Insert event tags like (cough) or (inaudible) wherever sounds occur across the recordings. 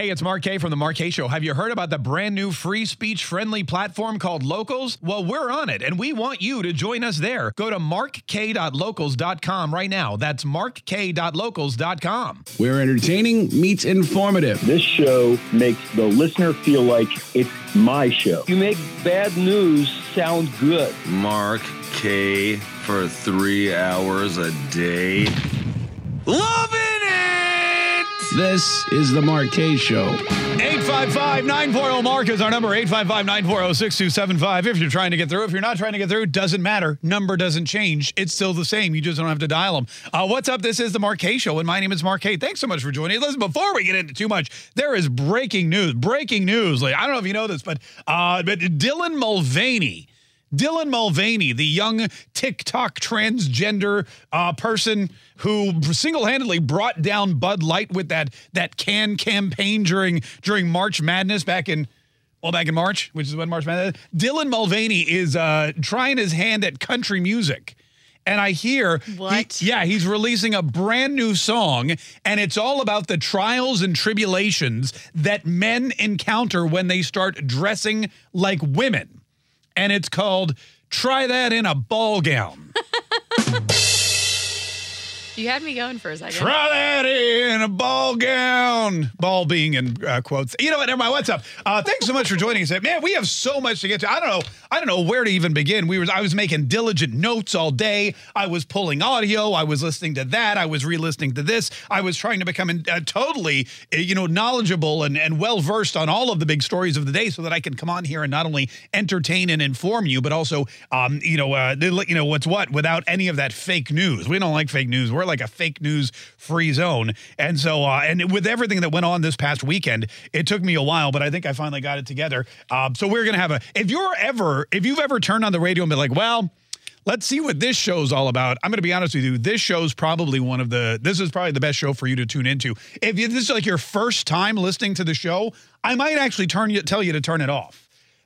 Hey, it's Mark Kaye from the Mark Kaye Show. Have you heard about the brand new free speech friendly platform called Locals? Well, we're on it and we want you to join us there. Go to markkaye.locals.com right now. That's markkaye.locals.com. Where entertaining meets informative. This show makes the listener feel like it's my show. You make bad news sound good. Mark Kaye for three hours a day. Love it! This is the Kaye Show. 855 940 Mark is our number 855 940 6275. If you're trying to get through, if you're not trying to get through, doesn't matter. Number doesn't change. It's still the same. You just don't have to dial them. Uh, what's up? This is the Kaye Show, and my name is Kaye. Thanks so much for joining. Listen, before we get into too much, there is breaking news. Breaking news. Like, I don't know if you know this, but uh, but Dylan Mulvaney. Dylan Mulvaney, the young TikTok transgender uh, person who single-handedly brought down Bud Light with that that can campaign during during March Madness back in well back in March, which is when March Madness. Dylan Mulvaney is uh, trying his hand at country music. And I hear, he- What? yeah, he's releasing a brand new song, and it's all about the trials and tribulations that men encounter when they start dressing like women and it's called Try That in a Ball Gown. (laughs) You had me going for a second. Try that in a ball gown. Ball being in uh, quotes. You know what? Never mind. What's up? Uh, thanks so much for joining us. Man, we have so much to get to. I don't know. I don't know where to even begin. We was I was making diligent notes all day. I was pulling audio. I was listening to that. I was re-listening to this. I was trying to become uh, totally, uh, you know, knowledgeable and, and well versed on all of the big stories of the day, so that I can come on here and not only entertain and inform you, but also, um, you know, uh, you know what's what without any of that fake news. We don't like fake news. We're like a fake news free zone. And so, uh, and with everything that went on this past weekend, it took me a while, but I think I finally got it together. Um, so we're going to have a, if you're ever, if you've ever turned on the radio and been like, well, Let's see what this show's all about. I'm going to be honest with you. This show's probably one of the. This is probably the best show for you to tune into. If this is like your first time listening to the show, I might actually turn you tell you to turn it off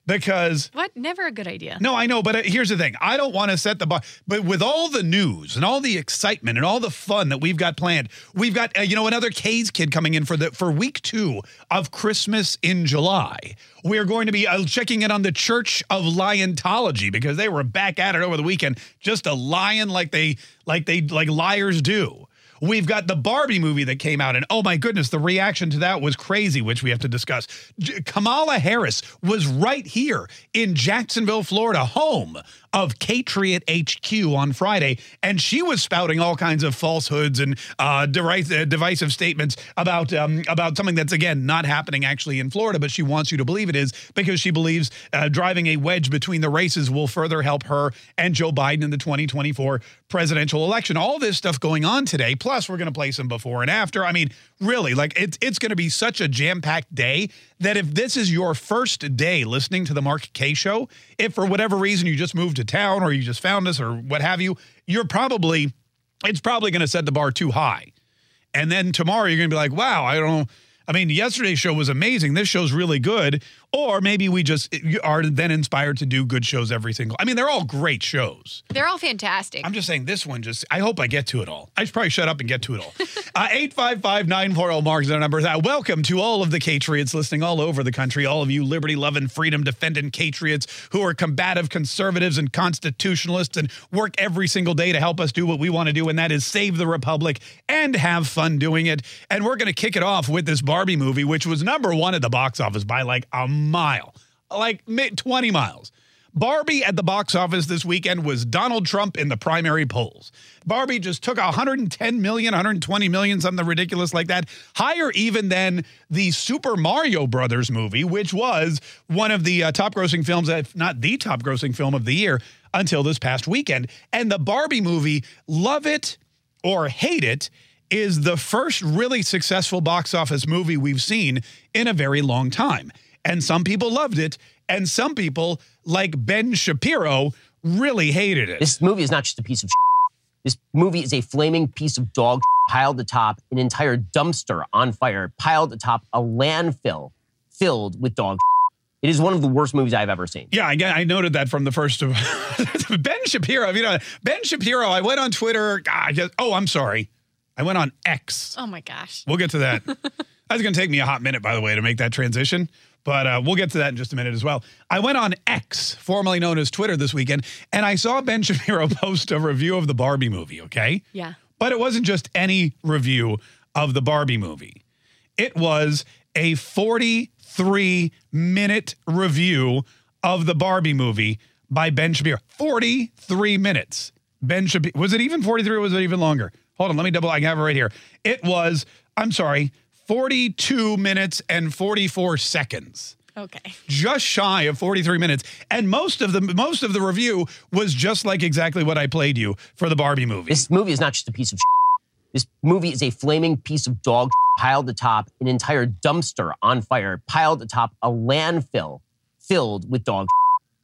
because What? Never a good idea. no, I know, but uh, here's the thing. I don't want to set the bar, but with all the news and all the excitement and all the fun that we've got planned, we've got uh, you know another Kaye's kid coming in for the for week two of Christmas in July. We are going to be uh, checking in on the Church of Liontology because they were back at it over the weekend, just a lion like they like they like liars do. We've got the Barbie movie that came out, and oh my goodness, the reaction to that was crazy, which we have to discuss. J- Kamala Harris was right here in Jacksonville, Florida, home of Patriot HQ on Friday, and she was spouting all kinds of falsehoods and uh, uh, divisive statements about um, about something that's again not happening actually in Florida, but she wants you to believe it is because she believes uh, driving a wedge between the races will further help her and Joe Biden in the 2024 presidential election. All this stuff going on today. Plus, we're going to play some before and after. I mean, really, like it's it's going to be such a jam packed day that if this is your first day listening to the Mark Kaye Show, if for whatever reason you just moved to town or you just found us or what have you, you're probably it's probably going to set the bar too high. And then tomorrow you're going to be like, wow, I don't know. I mean, yesterday's show was amazing. This show's really good. Or maybe we just are then inspired to do good shows every single. I mean, they're all great shows. They're all fantastic. I'm just saying this one just, I hope I get to it all. I should probably shut up and get to it all. (laughs) uh, 855 940 Mark is our number. That welcome to all of the Patriots listening all over the country, all of you liberty loving, freedom defending Patriots who are combative conservatives and constitutionalists and work every single day to help us do what we want to do, and that is save the Republic and have fun doing it. And we're going to kick it off with this Barbie movie, which was number one at the box office by like a mile, like 20 miles. Barbie at the box office this weekend was Donald Trump in the primary polls. Barbie just took 110 million, 120 million, something ridiculous like that, higher even than the Super Mario Brothers movie, which was one of the uh, top grossing films, if not the top grossing film of the year until this past weekend. And the Barbie movie, love it or hate it, is the first really successful box office movie we've seen in a very long time. And some people loved it, and some people, like Ben Shapiro, really hated it. This movie is not just a piece of shit. This movie is a flaming piece of dog shit piled atop an entire dumpster on fire, piled atop a landfill filled with dog shit. It is one of the worst movies I've ever seen. Yeah, I, I noted that from the first of (laughs) Ben Shapiro. You know, Ben Shapiro. I went on Twitter. God, I just, oh, I'm sorry. I went on X. oh my gosh. We'll get to that. (laughs) That's going to take me a hot minute, by the way, to make that transition. But uh, we'll get to that in just a minute as well. I went on X, formerly known as Twitter, this weekend, and I saw Ben (laughs) Shapiro post a review of the Barbie movie, okay? Yeah. But it wasn't just any review of the Barbie movie. It was a 43 minute review of the Barbie movie by Ben Shapiro. 43 minutes. Ben Shapiro. Was it even 43 or was it even longer? Hold on, let me double. I have it right here. It was, I'm sorry, 42 minutes and 44 seconds Okay. just shy of 43 minutes and most of the most of the review was just like exactly what I played you for the Barbie movie. This movie is not just a piece of This movie is a flaming piece of dog piled atop an entire dumpster on fire, piled atop a landfill filled with dog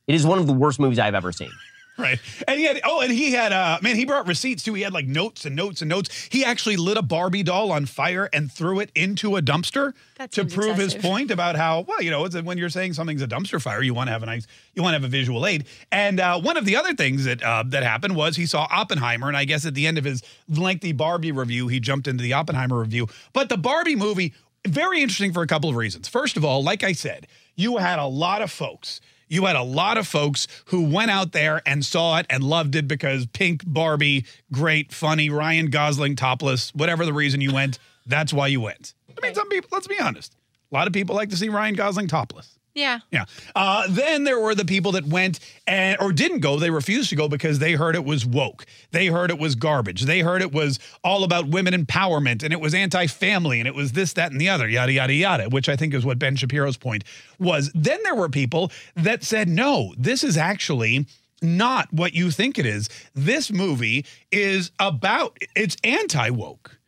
It is one of the worst movies I've ever seen. Right. And he had oh, and he had uh man, he brought receipts too. He had like notes and notes and notes. He actually lit a Barbie doll on fire and threw it into a dumpster That to prove his point about how, well, you know, it's, when you're saying something's a dumpster fire, you want to have a nice you want to have a visual aid. And uh, one of the other things that uh, that happened was he saw Oppenheimer, and I guess at the end of his lengthy Barbie review, he jumped into the Oppenheimer review. But the Barbie movie, very interesting for a couple of reasons. First of all, like I said, you had a lot of folks you had a lot of folks who went out there and saw it and loved it because pink Barbie, great, funny, Ryan Gosling topless, whatever the reason you went, that's why you went. I mean, some people, let's be honest, a lot of people like to see Ryan Gosling topless. Yeah. Yeah. Uh, then there were the people that went and or didn't go. They refused to go because they heard it was woke. They heard it was garbage. They heard it was all about women empowerment and it was anti-family and it was this, that, and the other, yada yada yada. Which I think is what Ben Shapiro's point was. Then there were people that said, no, this is actually not what you think it is. This movie is about it's anti-woke.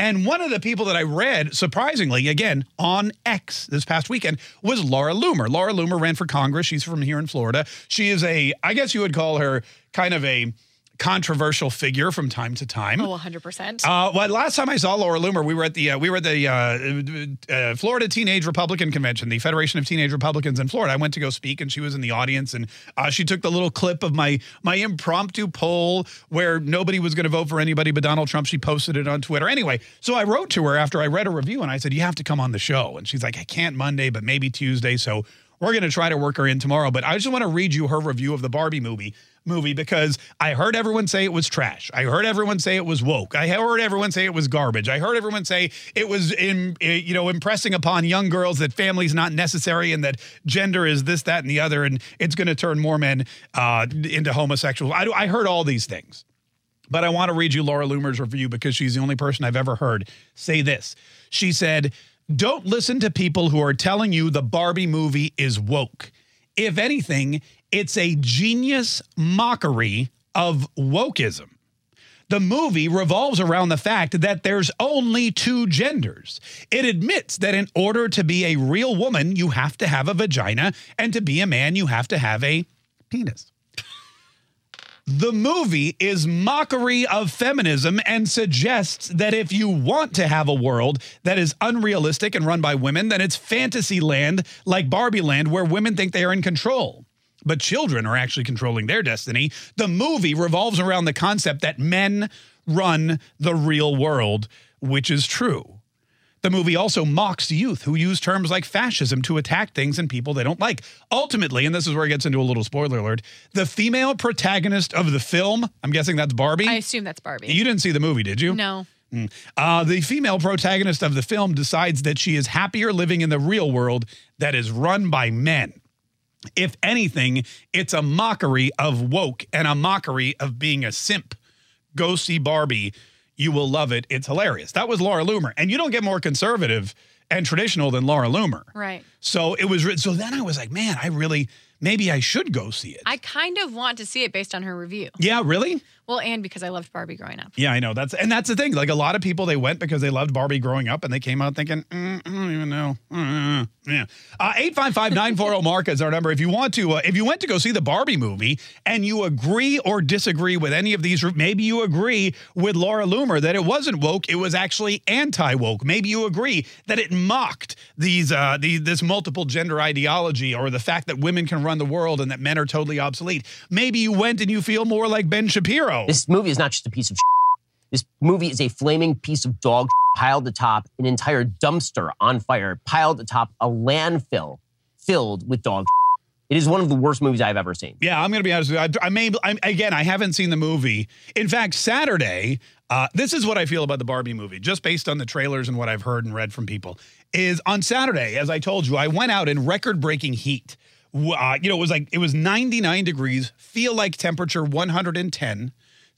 And one of the people that I read, surprisingly, again, on X this past weekend, was Laura Loomer. Laura Loomer ran for Congress. She's from here in Florida. She is a, I guess you would call her kind of a controversial figure from time to time. Oh, 100%. Uh, well, last time I saw Laura Loomer, we were at the uh, we were at the uh, uh, Florida Teenage Republican Convention, the Federation of Teenage Republicans in Florida. I went to go speak, and she was in the audience, and uh, she took the little clip of my my impromptu poll where nobody was going to vote for anybody but Donald Trump. She posted it on Twitter. Anyway, so I wrote to her after I read a review, and I said, "You have to come on the show," and she's like, "I can't Monday, but maybe Tuesday." So we're going to try to work her in tomorrow. But I just want to read you her review of the Barbie movie movie because I heard everyone say it was trash. I heard everyone say it was woke. I heard everyone say it was garbage. I heard everyone say it was in eh, you know impressing upon young girls that family's not necessary and that gender is this that and the other and it's going to turn more men uh, into homosexuals. I, I heard all these things. But I want to read you Laura Loomer's review because she's the only person I've ever heard say this. She said, Don't listen to people who are telling you the Barbie movie is woke. If anything, it's a genius mockery of wokeism. The movie revolves around the fact that there's only two genders. It admits that in order to be a real woman, you have to have a vagina, and to be a man, you have to have a penis. The movie is mockery of feminism and suggests that if you want to have a world that is unrealistic and run by women, then it's fantasy land like Barbie land where women think they are in control. But children are actually controlling their destiny. The movie revolves around the concept that men run the real world, which is true. The movie also mocks youth who use terms like fascism to attack things and people they don't like. Ultimately, and this is where it gets into a little spoiler alert, the female protagonist of the film, I'm guessing that's Barbie. I assume that's Barbie. you didn't see the movie, did you? no. Uh, the female protagonist of the film decides that she is happier living in the real world that is run by men. If anything, it's a mockery of woke and a mockery of being a simp. Go see Barbie. You will love it. It's hilarious. That was Laura Loomer. And you don't get more conservative and traditional than Laura Loomer. Right. So it was, so then I was like, man, I really, maybe I should go see it. I kind of want to see it based on her review. yeah, really? Well, and because I loved Barbie growing up. Yeah, I know. That's and that's the thing. Like a lot of people, they went because they loved Barbie growing up, and they came out thinking, mm, I don't even know. Uh, yeah. Uh, eight five five nine four zero Mark is our number. If you want to, uh, if you went to go see the Barbie movie and you agree or disagree with any of these, maybe you agree with Laura Loomer that it wasn't woke, it was actually anti woke. Maybe you agree that it mocked these uh, the, this multiple gender ideology or the fact that women can run the world and that men are totally obsolete. Maybe you went and you feel more like Ben Shapiro. This movie is not just a piece of This movie is a flaming piece of dog piled atop an entire dumpster on fire, piled atop a landfill filled with dog. It is one of the worst movies I've ever seen. Yeah, I'm going to be honest with you. I, I may, I'm, again, I haven't seen the movie. In fact, Saturday, uh, this is what I feel about the Barbie movie, just based on the trailers and what I've heard and read from people. Is on Saturday, as I told you, I went out in record breaking heat. Uh, you know, it was like, it was 99 degrees, feel like temperature 110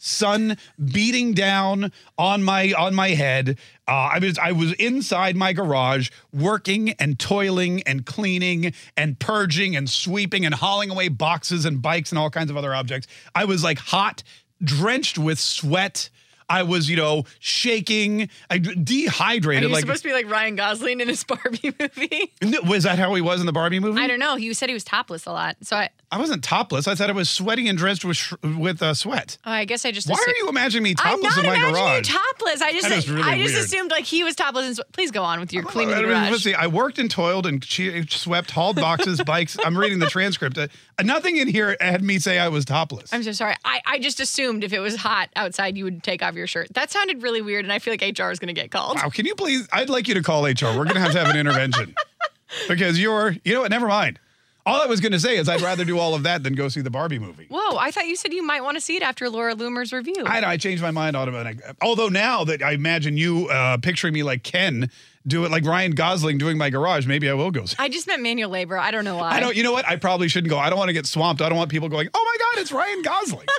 sun beating down on my on my head. Uh, I was I was inside my garage working and toiling and cleaning and purging and sweeping and hauling away boxes and bikes and all kinds of other objects. I was like hot, drenched with sweat. I was, you know, shaking, I dehydrated. Are you Like, supposed to be like Ryan Gosling in his (laughs) Barbie movie? was that how he was in the Barbie movie? I don't know. He said he was topless a lot. So I, I wasn't topless. I said I was sweaty and drenched with sh- with uh, sweat. oh, I guess I just. Why assumed- are you imagining me topless I'm not in my imagining garage? you topless. I just, That is really I just weird. assumed like he was topless. And, sw- please go on with your cleaning I garage. let's see. I worked and toiled and che- swept, hauled boxes, (laughs) bikes. I'm reading the transcript. Uh, nothing in here had me say I was topless. I'm so sorry. I, I just assumed if it was hot outside, you would take off your shirt. That sounded really weird, and I feel like HR is going to get called. wow, can you please? I'd like you to call HR. We're going to have to have an intervention (laughs) because you're, you know what? Never mind. All I was going to say is I'd rather do all of that than go see the Barbie movie. Whoa, I thought you said you might want to see it after Laura Loomer's review. I, I changed my mind automatically. Although now that I imagine you uh, picturing me like Ken, do it like Ryan Gosling doing my garage, maybe I will go see. I just meant manual labor. I don't know why. I don't. You know what? I probably shouldn't go. I don't want to get swamped. I don't want people going. Oh my God, it's Ryan Gosling. (laughs)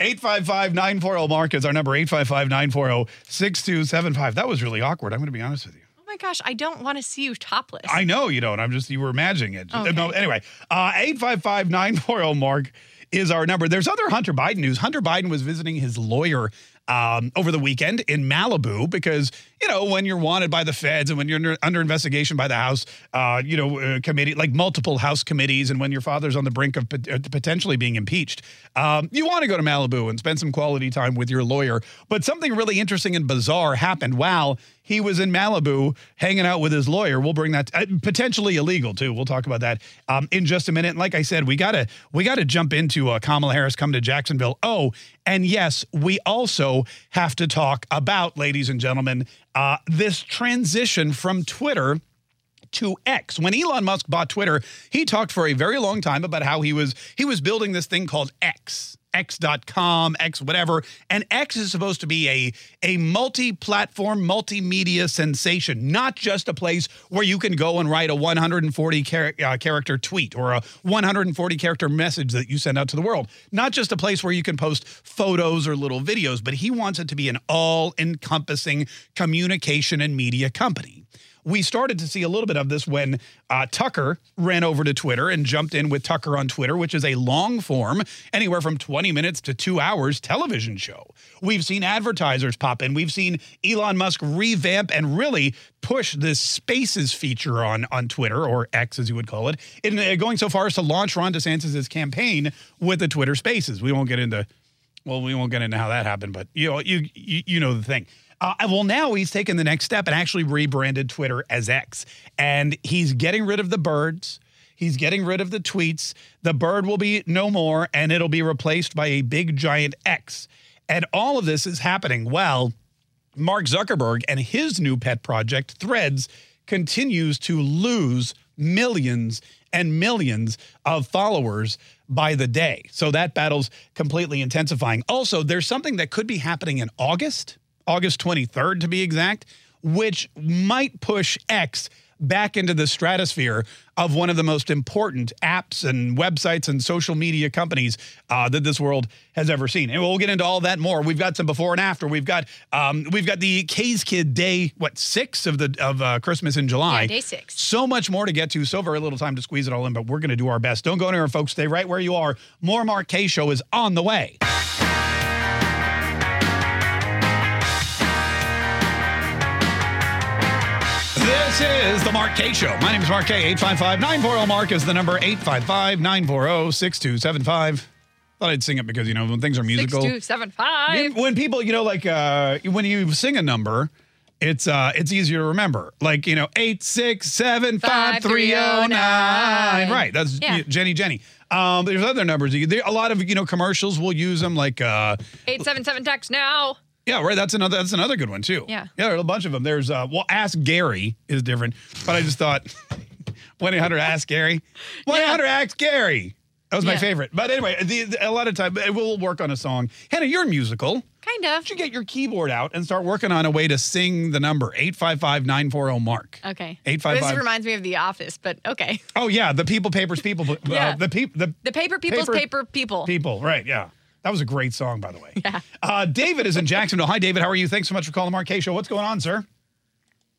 855-940 Mark is our number 855-940-6275. That was really awkward. I'm going to be honest with you. Oh my gosh, I don't want to see you topless. I know you don't. I'm just you were imagining it. Okay. No, anyway, uh 855-940 Mark is our number. There's other Hunter Biden news. Hunter Biden was visiting his lawyer um, over the weekend in Malibu because you know when you're wanted by the feds and when you're under, under investigation by the House, uh, you know, uh, committee like multiple House committees, and when your father's on the brink of pot- uh, potentially being impeached, um, you want to go to Malibu and spend some quality time with your lawyer. But something really interesting and bizarre happened while he was in Malibu hanging out with his lawyer. We'll bring that uh, potentially illegal too. We'll talk about that um, in just a minute. And like I said, we gotta we gotta jump into uh, Kamala Harris come to Jacksonville. Oh, and yes, we also have to talk about, ladies and gentlemen, uh, this transition from Twitter to X. When Elon Musk bought Twitter, he talked for a very long time about how he was he was building this thing called X. X.com, X whatever. And X is supposed to be a, a multi-platform, multimedia sensation, not just a place where you can go and write a 140 char- uh, character tweet or a 140 character message that you send out to the world. Not just a place where you can post photos or little videos, but he wants it to be an all-encompassing communication and media company we started to see a little bit of this when uh, Tucker ran over to Twitter and jumped in with Tucker on Twitter, which is a long form, anywhere from 20 minutes to two hours television show. We've seen advertisers pop in. We've seen Elon Musk revamp and really push this spaces feature on, on Twitter, or X as you would call it, in uh, going so far as to launch Ron DeSantis' campaign with the Twitter spaces. We won't get into, well, we won't get into how that happened, but you know, you, you, you know the thing. Uh, well, now he's taken the next step and actually rebranded Twitter as X. And he's getting rid of the birds. He's getting rid of the tweets. The bird will be no more, and it'll be replaced by a big giant X. And all of this is happening while Mark Zuckerberg and his new pet project, Threads, continues to lose millions and millions of followers by the day. So that battle's completely intensifying. Also, there's something that could be happening in August. August 23rd to be exact, which might push X back into the stratosphere of one of the most important apps and websites and social media companies uh, that this world has ever seen. And we'll get into all that more. We've got some before and after. We've got um, we've got the Kaye's Kid Day, what six of the of uh, Christmas in July. Yeah, day six. So much more to get to. So very little time to squeeze it all in, but we're going to do our best. Don't go anywhere, folks. Stay right where you are. More Mark Kaye Show is on the way. This is the Mark Kaye Show. My name is Mark Kaye. 855 940 Mark is the number 855 940 6275. Thought I'd sing it because, you know, when things are musical. Six, two, seven, five. When people, you know, like uh, when you sing a number, it's uh, it's easier to remember. Like, you know, 8675309. Right. That's Yeah. Jenny Jenny. Um, there's other numbers. There, a lot of, you know, commercials will use them like uh, Eight seven seven text now. Yeah, right. That's another. That's another good one too. Yeah. yeah. There's a bunch of them. There's uh, well, Ask Gary is different, but I just thought (laughs) one eight hundred Ask Gary, one eight hundred Ask Gary. That was my Yeah. favorite. But anyway, the, the- a lot of time we'll work on a song. Hannah, you're musical. Kind of. Should get your keyboard out and start working on a way to sing the number 855-940 mark. Okay. 855 This reminds me of The Office, but okay. Oh yeah, the people papers people uh, Yeah. the people the The paper people's Paper- paper, people. people, right, yeah. That was a great song by the way. Yeah. Uh, David is in Jacksonville. Hi David, how are you? Thanks so much for calling the Mark Kaye show. What's going on, sir?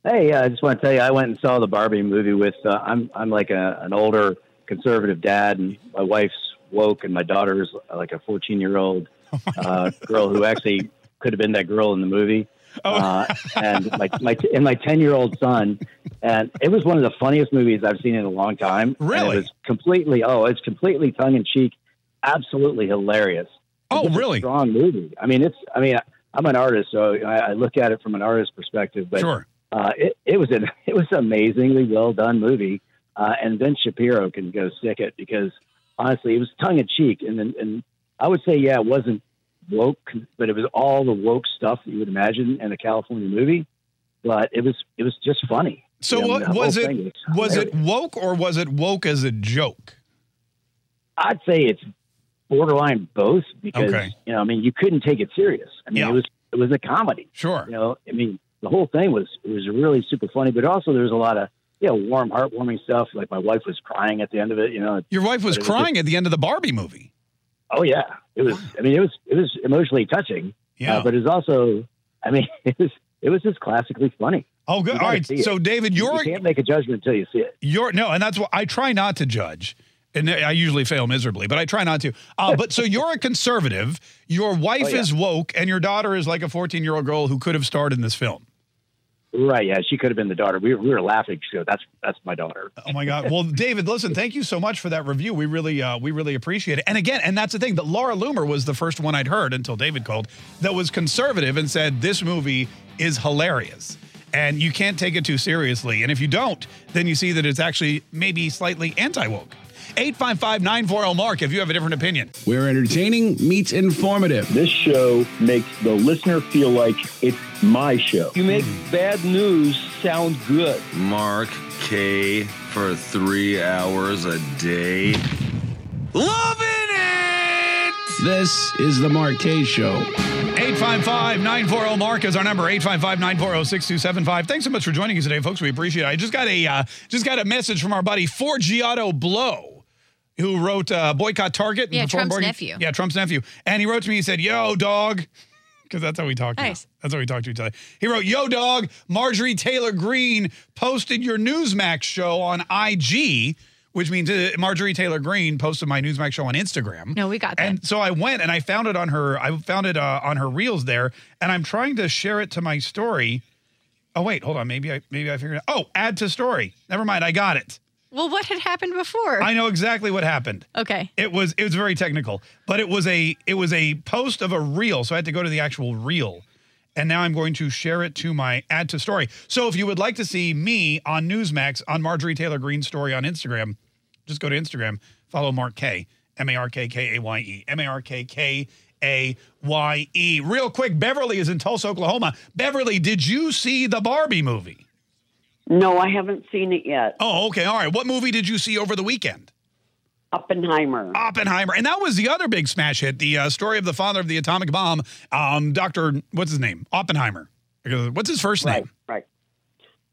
Hey, uh, I just want to tell you, I went and saw the Barbie movie with. Uh, I'm I'm like a, an older conservative dad, and my wife's woke, and my daughter's like a 14 year old (laughs) uh, girl who actually could have been that girl in the movie. Uh, and my my and my 10 year old son, and it was one of the funniest movies I've seen in a long time. And Really? it was completely oh, it's completely tongue in cheek, absolutely hilarious. Oh, It's a really? strong movie. I mean, it's. I mean, I'm an artist, so I, I look at it from an artist perspective. But Sure. uh, it, it was an (laughs) it was an amazingly well done movie, uh, and Vince Shapiro can go stick it because honestly, it was tongue in cheek, and then- and I would say yeah, it wasn't woke, but it was all the woke stuff that you would imagine in a California movie. But it was it was just funny. So You know, what the whole was it thing was it woke or was it woke as a joke? I'd say it's borderline both because Okay. you know I mean you couldn't take it serious. I mean Yeah. it was it was a comedy. Sure. You know, I mean, the whole thing was it was really super funny, but also there was a lot of you know warm, heartwarming stuff. Like my wife was crying at the end of it. You know, Your wife was it was crying at the end of the Barbie movie. oh yeah, it was. I mean, it was it was emotionally touching. Yeah. uh, but it was also, I mean, (laughs) it was it was just classically funny. oh good. All right. All gotta right. see it. So David, you're you're can't make a judgment until you see it. You're no, and that's what I try not to judge. And I usually fail miserably, but I try not to. Uh, (laughs) but so you're a conservative. Your wife Oh, yeah. is woke, and your daughter is like a 14 year old girl who could have starred in this film. Right? Yeah, she could have been the daughter. We were, we were laughing. She goes, "That's that's my daughter." Oh my God! Well, David, listen, thank you so much for that review. We really, uh, we really appreciate it. And again, and that's the thing that Laura Loomer was the first one I'd heard until David called that was conservative and said this movie is hilarious. And you can't take it too seriously. And if you don't, then you see that it's actually maybe slightly anti woke. 855 940 Mark if you have a different opinion. Where entertaining meets informative. This show makes the listener feel like it's my show. You make bad news sound good. Mark Kaye for three hours a day. Loving it! This is the Mark Kaye Show. 855 940 Mark is our number 855 940 6275. Thanks so much for joining us today, folks. We appreciate it. I just got a uh, just got a message from our buddy Forgiato Blow, who wrote uh, Boycott Target. Yeah, Trump's boycott- nephew. Yeah, Trump's nephew. And he wrote to me, he said, Yo, dog. (laughs) Because that's how we talk. now. Nice. That's how we talk to each other. He wrote, Yo, dog, Marjorie Taylor Greene posted your Newsmax show on IG, which means uh, Marjorie Taylor Greene posted my Newsmax show on Instagram. No, we got that. And so I went and I found it on her. I found it uh, on her reels there, and I'm trying to share it to my story. Oh wait, hold on. Maybe I maybe I figured it. out. Oh, add to story. Never mind. I got it. Well, what had happened before? I know exactly what happened. okay. It was it was very technical, but it was a it was a post of a reel, so I had to go to the actual reel. And now I'm going to share it to my add to story. So if you would like to see me on Newsmax on Marjorie Taylor Greene's story on Instagram, just go to Instagram, follow Mark Kaye, M A R K K A Y E, M A R K K A Y E. Real quick, Beverly is in Tulsa, Oklahoma. Beverly, did you see the Barbie movie? No, I haven't seen it yet. Oh, okay. All right. What movie did you see over the weekend? Oppenheimer. Oppenheimer, and that was the other big smash hit, the uh, story of the father of the atomic bomb, um, Doctor, what's his name? Oppenheimer. What's his first right, name? right.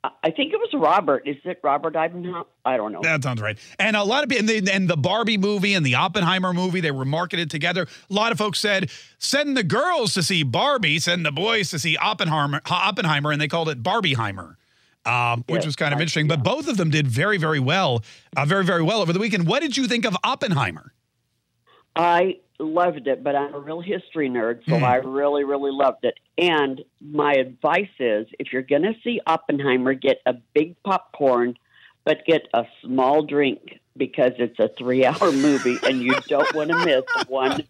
I- I think it was Robert. Is it Robert Ivanhoe? I don't know. That sounds right. And a lot of people, and the, and the Barbie movie and the Oppenheimer movie, they were marketed together. A lot of folks said, send the girls to see Barbie, send the boys to see Oppenheimer, Oppenheimer, and they called it Barbieheimer. Um, which Yes, was kind of interesting, but both of them did very, very well, uh, very, very well over the weekend. What did you think of Oppenheimer? I loved it, but I'm a real history nerd, so Hmm. I really, really loved it. And my advice is if you're going to see Oppenheimer, get a big popcorn, but get a small drink because it's a three hour movie and you don't want to miss one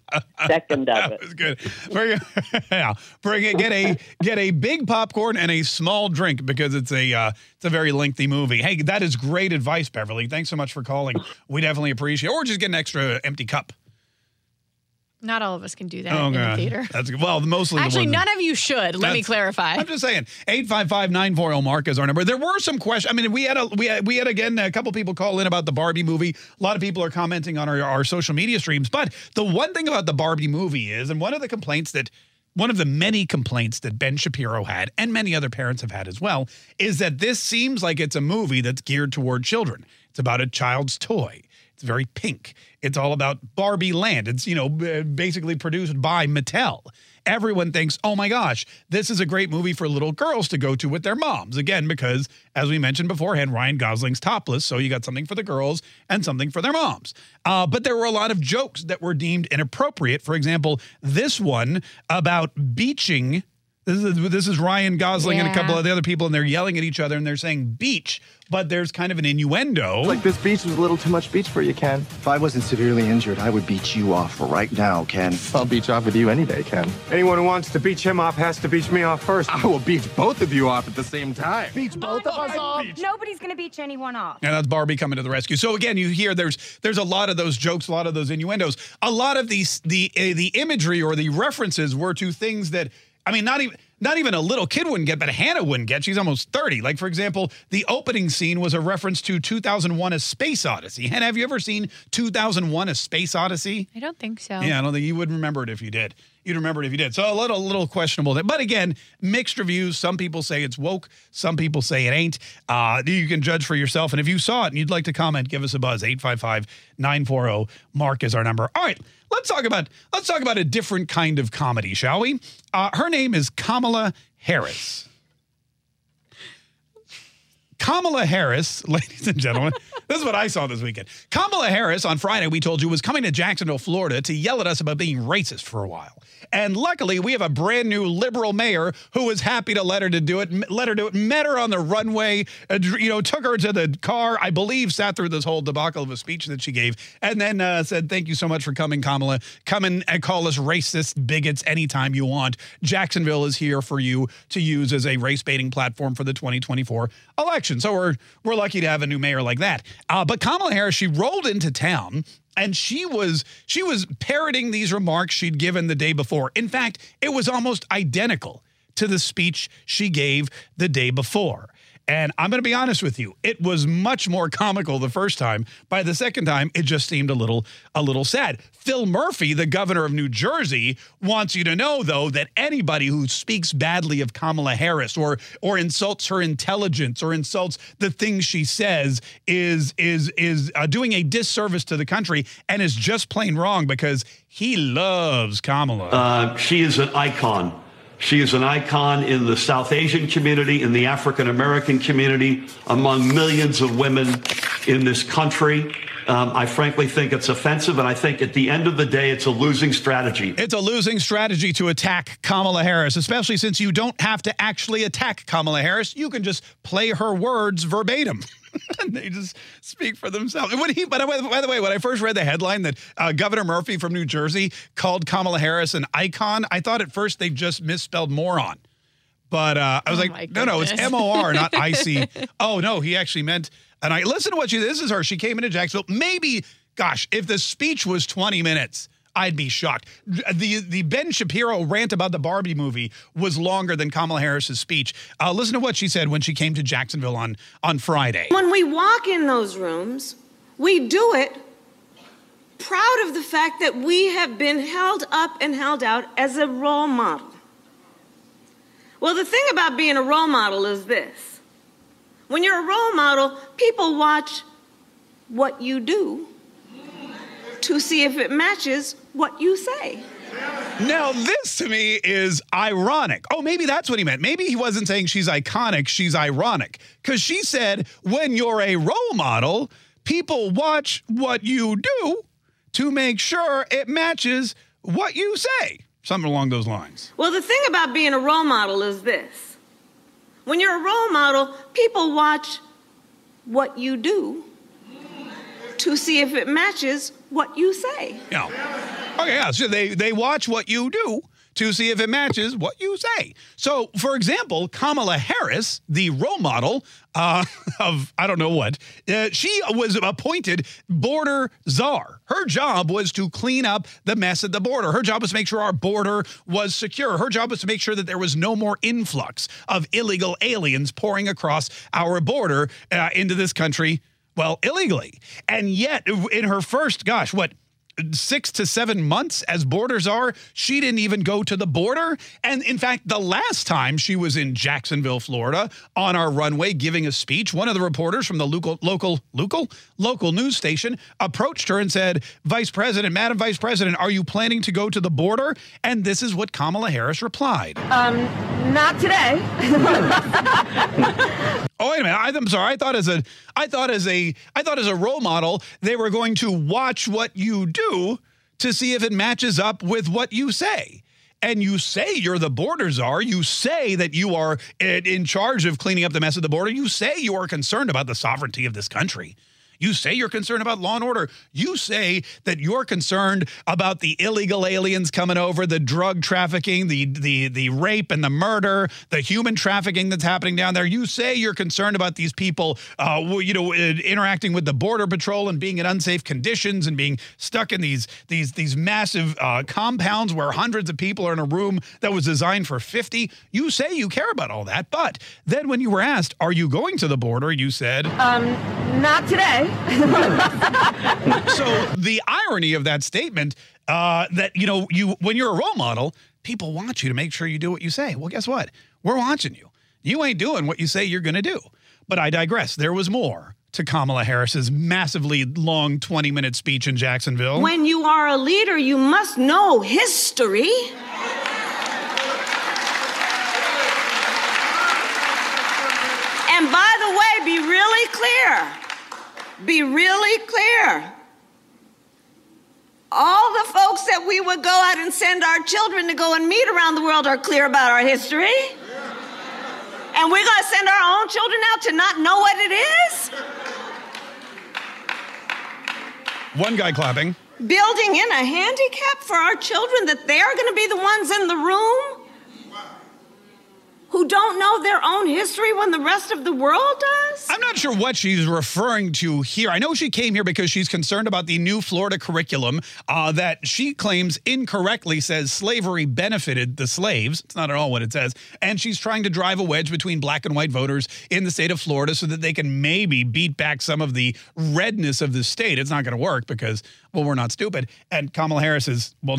second of (laughs) That it. was good. Bring, (laughs) yeah, bring it. Get a get a big popcorn and a small drink because it's a uh, it's a very lengthy movie. Hey, that is great advice, Beverly. Thanks so much for calling. We definitely appreciate. it. Or just get an extra empty cup. Not all of us can do that Oh, in the theater. That's well, mostly Actually, none of you should. Let me clarify. I'm just saying, 855-940 Mark is our number. There were some questions. I mean, we had a we had, we had again a couple people call in about the Barbie movie. A lot of people are commenting on our, our social media streams. But the one thing about the Barbie movie is, and one of the complaints that one of the many complaints that Ben Shapiro had, and many other parents have had as well, is that this seems like it's a movie that's geared toward children. It's about a child's toy. It's very pink. It's all about Barbie Land. It's, you know, basically produced by Mattel. Everyone thinks, oh my gosh, this is a great movie for little girls to go to with their moms. Again, because as we mentioned beforehand, Ryan Gosling's topless. So you got something for the girls and something for their moms. Uh, but there were a lot of jokes that were deemed inappropriate. For example, this one about beaching. This is, this is Ryan Gosling and a couple of the other people, and they're yelling at each other and they're saying beach, but there's kind of an innuendo. Like this beach was a little too much beach for you, Ken. If I wasn't severely injured, I would beat you off right now, Ken. I'll beach off with you any day, Ken. Anyone who wants to beach him off has to beach me off first. I will beach both of you off at the same time. Beach both of us off. Nobody's going to beach anyone off. And that's Barbie coming to the rescue. So again, you hear there's there's a lot of those jokes, a lot of those innuendos, a lot of these the uh, the imagery or the references were to things that I mean, not even not even a little kid wouldn't get, but Hannah wouldn't get. She's almost 30. Like, for example, the opening scene was a reference to 2001 A Space Odyssey. Hannah, have you ever seen 2001 A Space Odyssey? I don't think so. Yeah, I don't think you would remember it if you did. You'd remember it if you did. So a little, little questionable. There. But again, mixed reviews. Some people say it's woke. Some people say it ain't. Uh, you can judge for yourself. And if you saw it and you'd like to comment, give us a buzz. 855-940. Mark is our number. All right. Let's talk about let's talk about a different kind of comedy, shall we? Uh, her name is Kamala Harris. Kamala Harris, (laughs) ladies and gentlemen, this is what I saw this weekend. Kamala Harris on Friday, we told you, was coming to Jacksonville, Florida to yell at us about being racist for a while. And luckily, we have a brand new liberal mayor who was happy to let her to do it, let her do it, met her on the runway, uh, you know, took her to the car, I believe, sat through this whole debacle of a speech that she gave, and then uh, said, Thank you so much for coming, Kamala. Come and call us racist bigots anytime you want. Jacksonville is here for you to use as a race baiting platform for the 2024 election. So we're we're lucky to have a new mayor like that. Uh, but Kamala Harris, she rolled into town and she was she was parroting these remarks she'd given the day before. In fact, it was almost identical to the speech she gave the day before. And I'm going to be honest with you, it was much more comical the first time. By the second time, it just seemed a little a little sad. Phil Murphy, the governor of New Jersey, wants you to know though that anybody who speaks badly of Kamala Harris or or insults her intelligence or insults the things she says is is is uh, doing a disservice to the country and is just plain wrong because he loves Kamala. Uh, she is an icon. She is an icon in the South Asian community, in the African American community, among millions of women in this country. Um, I frankly think it's offensive, and I think at the end of the day, it's a losing strategy. It's a losing strategy to attack Kamala Harris, especially since you don't have to actually attack Kamala Harris. You can just play her words verbatim. (laughs) and they just speak for themselves. When he, by the way, by the way, when I first read the headline that uh, Governor Murphy from New Jersey called Kamala Harris an icon, I thought at first they just misspelled moron. But uh, I was Oh like, no, no, it's. M O R, not I C. (laughs) oh no, he actually meant. And I listen to what she. This is her. She came into Jacksonville. Maybe, gosh, if the speech was twenty minutes. I'd be shocked. The the Ben Shapiro rant about the Barbie movie was longer than Kamala Harris's speech. Uh, listen to what she said when she came to Jacksonville on on Friday. When we walk in those rooms, we do it proud of the fact that we have been held up and held out as a role model. Well, the thing about being a role model is this when you're a role model, people watch what you do to see if it matches what you say. Now, this to me is ironic. Oh, maybe that's what he meant. Maybe he wasn't saying she's iconic, she's ironic. Because she said, when you're a role model, people watch what you do to make sure it matches what you say. Something along those lines. Well, the thing about being a role model is this when you're a role model, people watch what you do to see if it matches what you say. Yeah. Okay, yeah. So they, they watch what you do to see if it matches what you say. So, for example, Kamala Harris, the role model uh, (laughs) of I don't know what, uh, she was appointed border czar. Her job was to clean up the mess at the border. Her job was to make sure our border was secure. Her job was to make sure that there was no more influx of illegal aliens pouring across our border uh, into this country, well, illegally. And yet, in her first, gosh, what? Six to seven months as border czar, she didn't even go to the border. And in fact, the last time she was in Jacksonville, Florida, on our runway giving a speech, one of the reporters from the local local local local news station approached her and said, "Vice President, Madam Vice President, are you planning to go to the border?" And this is what Kamala Harris replied. Um, not today. (laughs) Oh wait a minute! I, I'm sorry. I thought as a, I thought as a, I thought as a role model, they were going to watch what you do to see if it matches up with what you say. And you say you're the border czar. You say that you are in in charge of cleaning up the mess of the border. You say you are concerned about the sovereignty of this country. You say you're concerned about law and order. You say that you're concerned about the illegal aliens coming over, the drug trafficking, the the the rape and the murder, the human trafficking that's happening down there. You say you're concerned about these people, uh, you know, interacting with the border patrol and being in unsafe conditions and being stuck in these these these massive uh, compounds where hundreds of people are in a room that was designed for 50. You say you care about all that, but then when you were asked, "Are you going to the border?" you said, um, not today. (laughs) so the irony of that statement uh, that you know you when you're a role model people want you to make sure you do what you say. Well guess what? We're watching you. You ain't doing what you say you're going to do. But i digress. There was more to kamala harris's massively long 20 minute speech in jacksonville. When you are a leader, you must know history. And by the way, be really clear. Be really clear. All the folks that we would go out and send our children to go and meet around the world are clear about our history. And we're going to send our own children out to not know what it is? one guy clapping building in a handicap for our children that they're going to be the ones in the room who don't know their own history when the rest of the world does? I'm not sure what she's referring to here. I know she came here because she's concerned about the new Florida curriculum uh, that she claims incorrectly says slavery benefited the slaves. It's not at all what it says. And she's trying to drive a wedge between black and white voters in the state of Florida so that they can maybe beat back some of the redness of the state. It's not going to work because, well, we're not stupid. And Kamala Harris is, well,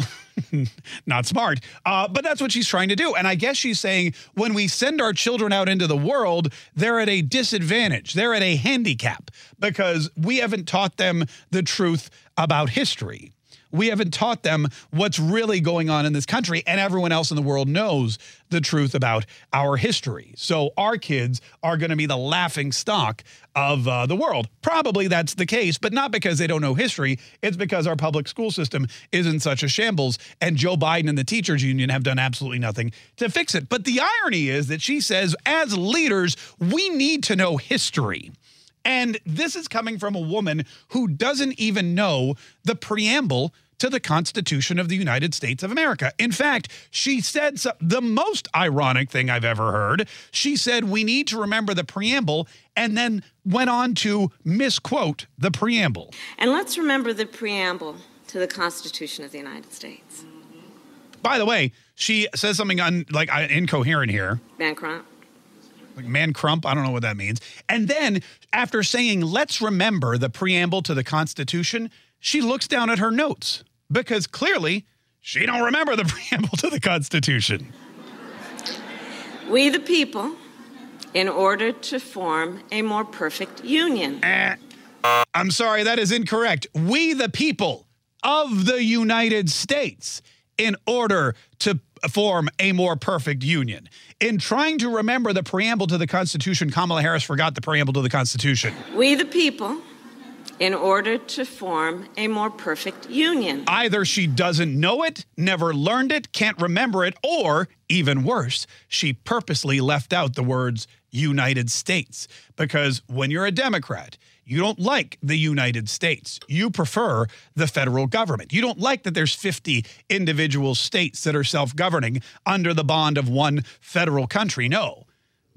(laughs) not smart. Uh, but that's what she's trying to do. And I guess she's saying when we send our children out into the world, they're at a disadvantage, they're at a handicap because we haven't taught them the truth about history. We haven't taught them what's really going on in this country, and everyone else in the world knows the truth about our history. So our kids are going to be the laughing stock of uh, the world. Probably that's the case, but not because they don't know history. It's because our public school system is in such a shambles, and Joe Biden and the teachers union have done absolutely nothing to fix it. But the irony is that she says, as leaders, we need to know history. And this is coming from a woman who doesn't even know the preamble to the Constitution of the United States of America. In fact, she said so, the most ironic thing I've ever heard. She said, We need to remember the preamble, and then went on to misquote the preamble. And let's remember the preamble to the Constitution of the United States. By the way, she says something un, like uh, incoherent here. Man Crump. like man crump. I don't know what that means. And then after saying, let's remember the preamble to the Constitution, she looks down at her notes because clearly she don't remember the (laughs) preamble to the Constitution. We the people, in order to form a more perfect union. Eh, I'm sorry, that is incorrect. We the people of the United States, in order to form a more perfect union. In trying to remember the preamble to the Constitution, Kamala Harris forgot the preamble to the Constitution. We the people, in order to form a more perfect union. Either she doesn't know it, never learned it, can't remember it, or even worse, she purposely left out the words United States. Because when you're a Democrat, you don't like the United States. You prefer the federal government. You don't like that there's 50 individual states that are self governing under the bond of one federal country. No.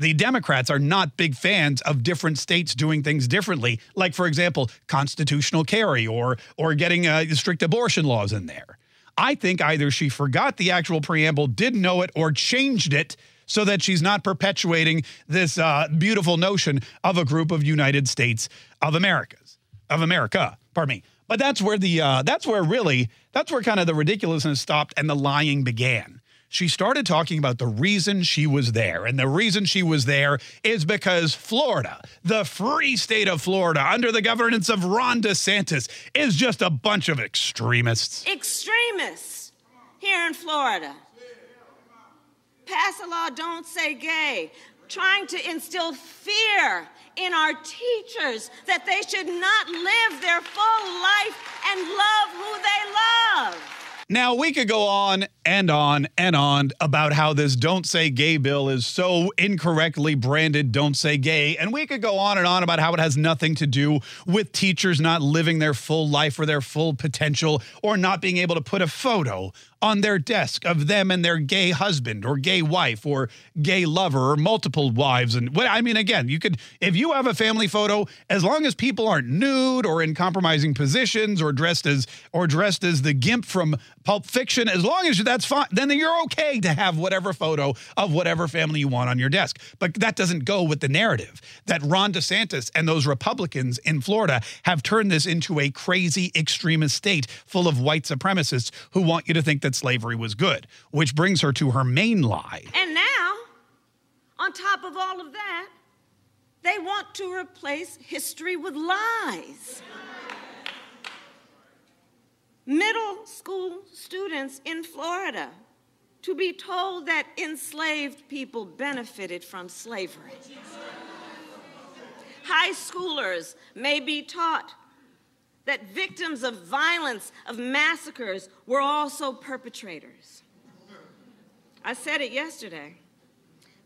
The Democrats are not big fans of different states doing things differently, like, for example, constitutional carry or, or getting uh, strict abortion laws in there. I think either she forgot the actual preamble, didn't know it, or changed it so that she's not perpetuating this uh, beautiful notion of a group of United States of Americas, of America. Pardon me. But that's where the uh, that's where really that's where kind of the ridiculousness stopped and the lying began. She started talking about the reason she was there. And the reason she was there is because Florida, the free state of Florida, under the governance of Ron DeSantis, is just a bunch of extremists. Extremists here in Florida pass a law, don't say gay, trying to instill fear in our teachers that they should not live their full life and love who they love. Now, we could go on and on and on about how this Don't Say Gay bill is so incorrectly branded Don't Say Gay. And we could go on and on about how it has nothing to do with teachers not living their full life or their full potential or not being able to put a photo on their desk of them and their gay husband or gay wife or gay lover or multiple wives. And what I mean, again, you could, if you have a family photo, as long as people aren't nude or in compromising positions or dressed as, or dressed as the gimp from Pulp Fiction, as long as that's fine, then you're okay to have whatever photo of whatever family you want on your desk. But that doesn't go with the narrative that Ron DeSantis and those Republicans in Florida have turned this into a crazy extremist state full of white supremacists who want you to think that slavery was good, which brings her to her main lie. And now, on top of all of that, they want to replace history with lies. Middle school students in Florida to be told that enslaved people benefited from slavery. High schoolers may be taught that victims of violence, of massacres, were also perpetrators. I said it yesterday.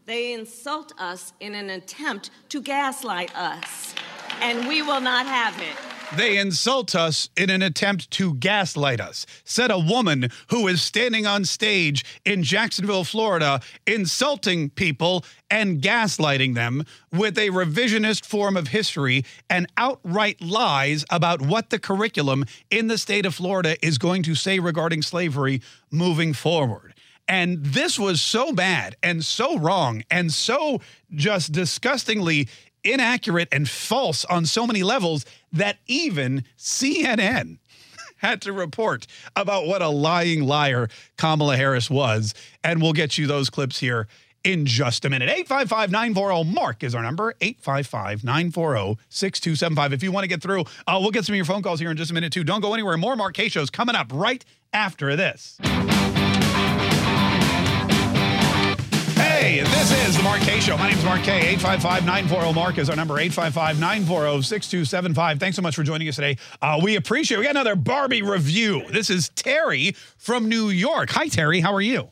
They insult us in an attempt to gaslight us, and we will not have it. They insult us in an attempt to gaslight us, said a woman who is standing on stage in Jacksonville, Florida, insulting people and gaslighting them with a revisionist form of history and outright lies about what the curriculum in the state of Florida is going to say regarding slavery moving forward. And this was so bad and so wrong and so just disgustingly inaccurate and false on so many levels that even CNN (laughs) had to report about what a lying liar Kamala Harris was. And we'll get you those clips here in just a minute. 855 940 Mark is our number. 855 940 6275. If you want to get through, uh, we'll get some of your phone calls here in just a minute, too. Don't go anywhere. More Mark Kaye shows coming up right after this. Hey, this is the Mark Kaye Show. My name is Mark Kaye. 855 940 Mark is our number 855 940 6275. Thanks so much for joining us today. Uh, we appreciate it. We got another Barbie review. This is Terry from New York. Hi, Terry. How are you?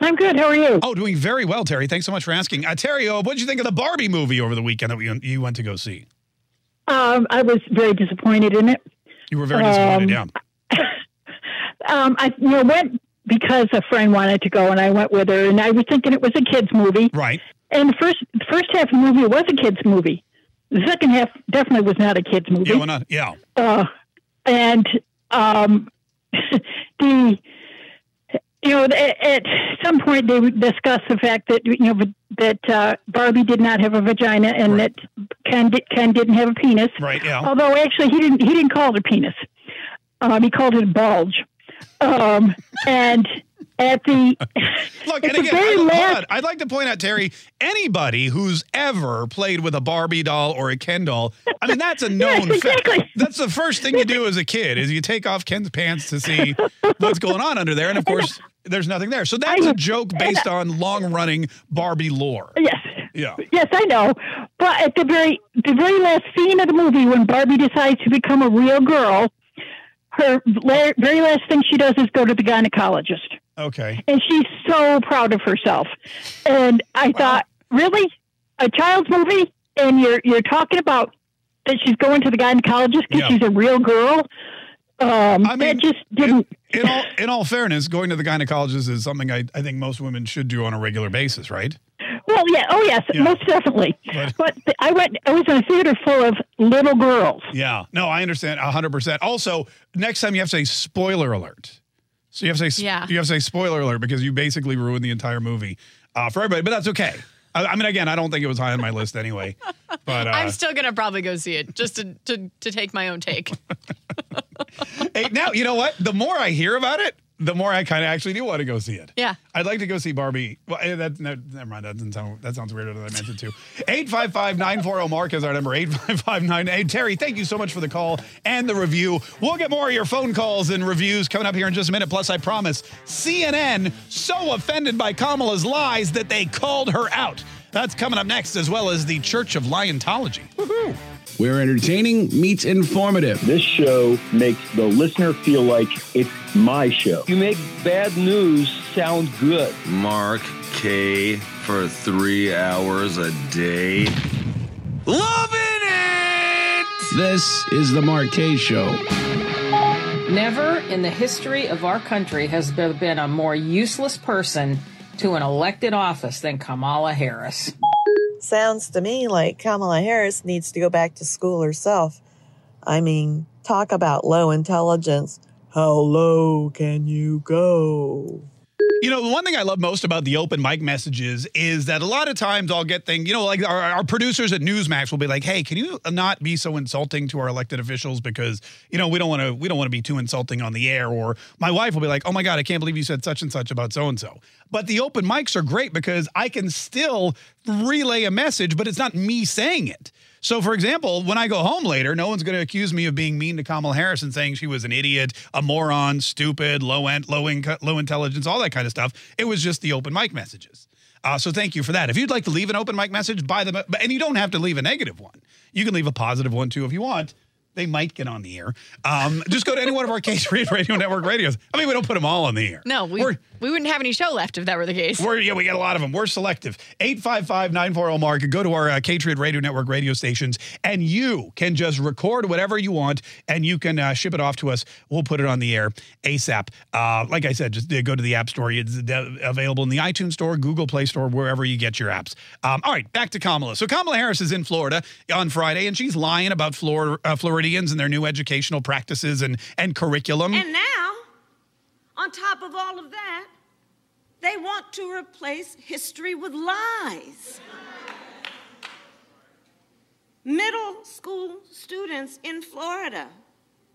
I'm good. How are you? Oh, doing very well, Terry. Thanks so much for asking. Uh, Terry, uh, what did you think of the Barbie movie over the weekend that we, you went to go see? Um, I was very disappointed in it. You were very disappointed, Um, (laughs) Um, I you know went because a friend wanted to go, and I went with her, and I was thinking it was a kids movie. Right. And the first first half of the movie was a kids movie. The second half definitely was not a kids movie. Yeah, not, yeah. Uh, and um, (laughs) the you know at, some point they would discuss the fact that you know that uh, Barbie did not have a vagina and that Ken Ken didn't have a penis. Right, yeah. Although actually he didn't he didn't call it a penis. Um, he called it a bulge. Um, and at the (laughs) Look, at and the again, very I, last, I'd like to point out, Terry, anybody who's ever played with a Barbie doll or a Ken doll, I mean, that's a (laughs) known fact. That's the first thing you do as a kid is you take off Ken's pants to see what's going on under there. And of (laughs) course, there's nothing there. So that's a joke based on long running Barbie lore. Yes. Yeah. Yes, I know. But at the very the very last scene of the movie, when Barbie decides to become a real girl, her la- very last thing she does is go to the gynecologist, Okay. and she's so proud of herself. And I thought, really, a child's movie, and you're you're talking about that she's going to the gynecologist because Yeah. she's a real girl. Um, that just didn't. In all in all fairness, going to the gynecologist is something I, I think most women should do on a regular basis, right? Well, yeah, oh yes, Yeah. most definitely. But- But, I went. I was in a theater full of little girls. Yeah. No, I understand hundred percent. Also, next time you have to say spoiler alert. So you have to say Yeah. you have to say spoiler alert because you basically ruined the entire movie uh, for everybody. But that's okay. I, I mean, again, I don't think it was high on my list anyway. But uh, I'm still gonna probably go see it just to to, to take my own take. (laughs) hey, now you know what? The more I hear about it, the more I kind of actually do want to go see it. Yeah. I'd like to go see Barbie. Well, eh, that, never mind. That doesn't sound. That sounds weirder than I meant it to. (laughs) 855-940 Mark is our number. 855 Terry, thank you so much for the call and the review. We'll get more of your phone calls and reviews coming up here in just a minute. Plus, I promise, CNN so offended by Kamala's lies that they called her out. That's coming up next, as well as the Church of Liontology. Woohoo! Where entertaining meets informative. This show makes the listener feel like it's my show. You make bad news sound good. Mark Kaye for three hours a day. Loving it! This is the Mark Kaye Show. Never in the history of our country has there been a more useless person to an elected office than Kamala Harris. Sounds to me like Kamala Harris needs to go back to school herself. I mean, talk about low intelligence. How low can you go? You know, the one thing I love most about the open mic messages is that a lot of times I'll get things, you know, like our, our producers at Newsmax will be like, "Hey, can you not be so insulting to our elected officials because, you know, we don't want to we don't want to be too insulting on the air." Or my wife will be like, "Oh my god, I can't believe you said such and such about so and so." But the open mics are great because I can still relay a message, but it's not me saying it. So, for example, when I go home later, no one's going to accuse me of being mean to Kamala Harris and saying she was an idiot, a moron, stupid, low end, low income, low intelligence, all that kind of stuff. It was just the open mic messages. Uh, so thank you for that. If you'd like to leave an open mic message, buy them, and you don't have to leave a negative one. You can leave a positive one too if you want. They might get on the air. Um, just go to any one of our Case (laughs) Read Radio Network radios. I mean, we don't put them all on the air. No, we we wouldn't have any show left if that were the case. We're, yeah, we got a lot of them. We're selective. 855-940 Mark. Go to our uh, Patriot Radio Network radio stations, and you can just record whatever you want, and you can uh, ship it off to us. We'll put it on the air ASAP. Uh, like I said, just uh, go to the App Store. It's available in the iTunes Store, Google Play Store, wherever you get your apps. Um, all right, back to Kamala. So Kamala Harris is in Florida on Friday, and she's lying about Flor- uh, Floridians and their new educational practices and, and curriculum. And now, on top of all of that, they want to replace history with lies. Middle school students in Florida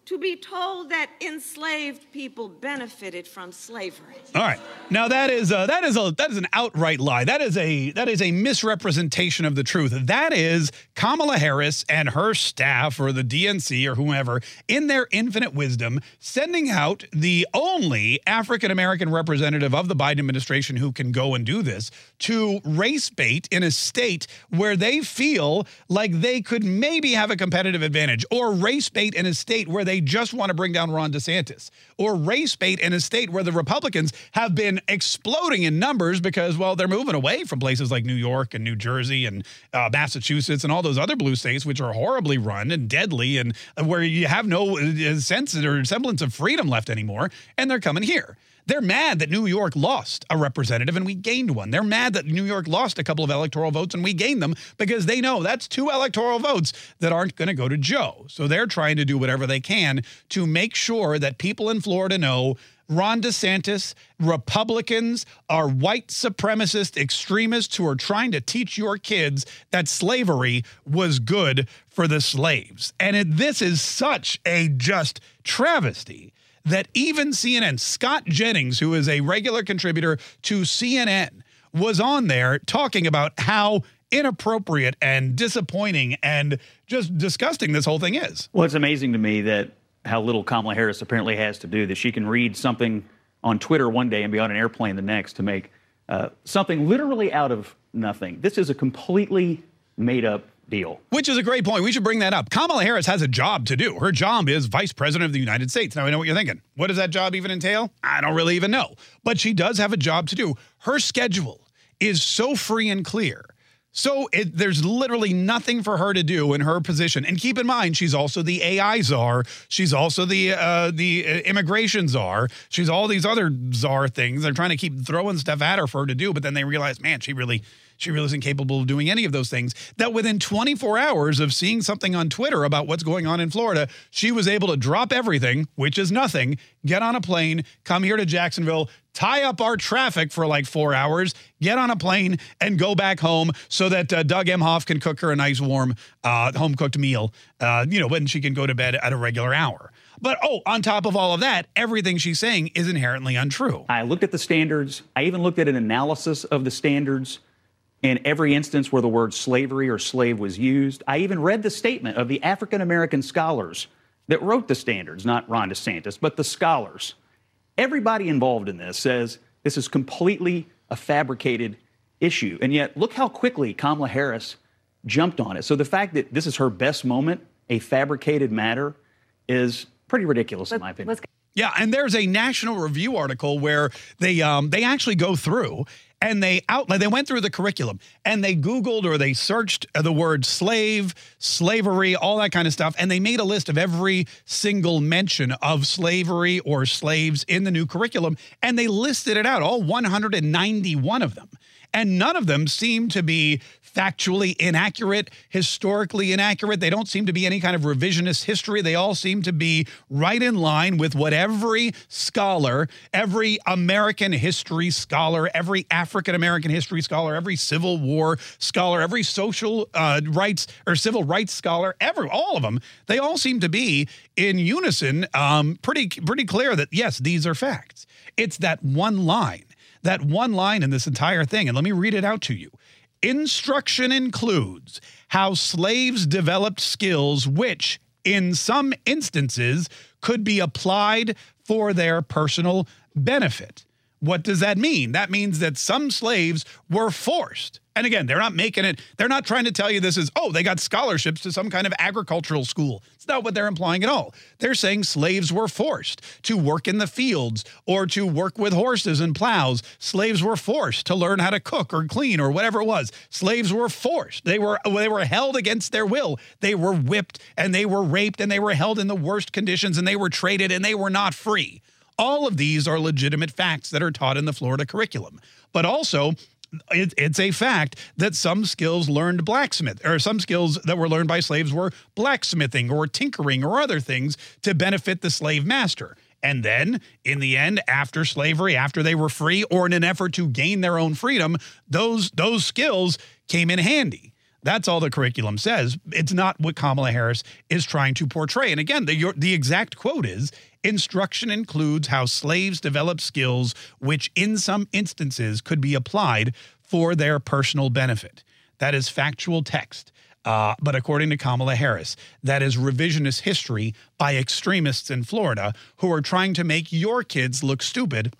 to be told that enslaved people benefited from slavery. All right. Now that is uh, that is a that is an outright lie. That is a that is a misrepresentation of the truth. That is Kamala Harris and her staff or the DNC or whomever in their infinite wisdom sending out the only African American representative of the Biden administration who can go and do this to race bait in a state where they feel like they could maybe have a competitive advantage or race bait in a state where they just want to bring down Ron DeSantis or race bait in a state where the Republicans have been exploding in numbers because, well, they're moving away from places like New York and New Jersey and uh, Massachusetts and all those other blue states, which are horribly run and deadly and where you have no uh, sense or semblance of freedom left anymore. And they're coming here. They're mad that New York lost a representative and we gained one. They're mad that New York lost a couple of electoral votes and we gained them because they know that's two electoral votes that aren't going to go to Joe. So they're trying to do whatever they can to make sure that people in Florida know Ron DeSantis, Republicans are white supremacist extremists who are trying to teach your kids that slavery was good for the slaves. And it, this is such a just travesty that even CNN, Scott Jennings, who is a regular contributor to CNN, was on there talking about how inappropriate and disappointing and just disgusting this whole thing is. Well, it's amazing to me that how little Kamala Harris apparently has to do that she can read something on Twitter one day and be on an airplane the next to make uh, something literally out of nothing. This is a completely made up deal. Which is a great point. We should bring that up. Kamala Harris has a job to do. Her job is vice president of the United States. Now, I know what you're thinking. What does that job even entail? I don't really even know. But she does have a job to do. Her schedule is so free and clear. So it, there's literally nothing for her to do in her position. And keep in mind, she's also the AI czar. She's also the uh, the uh, immigration czar. She's all these other czar things. They're trying to keep throwing stuff at her for her to do, but then they realize, man, she really she really isn't capable of doing any of those things. That within 24 hours of seeing something on Twitter about what's going on in Florida, she was able to drop everything, which is nothing, get on a plane, come here to Jacksonville, tie up our traffic for like four hours, get on a plane, and go back home so that uh, Doug Emhoff can cook her a nice, warm, uh, home cooked meal, uh, you know, when she can go to bed at a regular hour. But oh, on top of all of that, everything she's saying is inherently untrue. I looked at the standards. I even looked at an analysis of the standards in every instance where the word slavery or slave was used. I even read the statement of the African American scholars that wrote the standards, not Ron DeSantis, but the scholars. Everybody involved in this says this is completely a fabricated issue. And yet, look how quickly Kamala Harris jumped on it. So the fact that this is her best moment, a fabricated matter, is pretty ridiculous in my opinion. Yeah, and there's a National Review article where they um, they actually go through and they outline they went through the curriculum and they googled or they searched the word slave slavery all that kind of stuff and they made a list of every single mention of slavery or slaves in the new curriculum and they listed it out all 191 of them. And none of them seemed to be factually inaccurate, historically inaccurate. They don't seem to be any kind of revisionist history. They all seem to be right in line with what every scholar, every American history scholar, every African American history scholar, every Civil War scholar, every social uh, rights or civil rights scholar, every all of them, they all seem to be in unison, um, pretty pretty clear that yes, these are facts. It's that one line that one line in this entire thing. And let me read it out to you. Instruction includes how slaves developed skills which, in some instances, could be applied for their personal benefit. What does that mean? That means that some slaves were forced. And again, they're not making it, they're not trying to tell you this is, oh, they got scholarships to some kind of agricultural school. It's not what they're implying at all. They're saying slaves were forced to work in the fields or to work with horses and plows. Slaves were forced to learn how to cook or clean or whatever it was. Slaves were forced. They were they were held against their will. They were whipped and they were raped and they were held in the worst conditions and they were traded and they were not free. All of these are legitimate facts that are taught in the Florida curriculum. But also, it, it's a fact that some skills learned blacksmith or some skills that were learned by slaves were blacksmithing or tinkering or other things to benefit the slave master. And then, in the end, after slavery, after they were free, or in an effort to gain their own freedom, those those skills came in handy. That's all the curriculum says. It's not what Kamala Harris is trying to portray. And again, the, your, the exact quote is instruction includes how slaves develop skills which, in some instances, could be applied for their personal benefit. That is factual text. Uh, but according to Kamala Harris, that is revisionist history by extremists in Florida who are trying to make your kids look stupid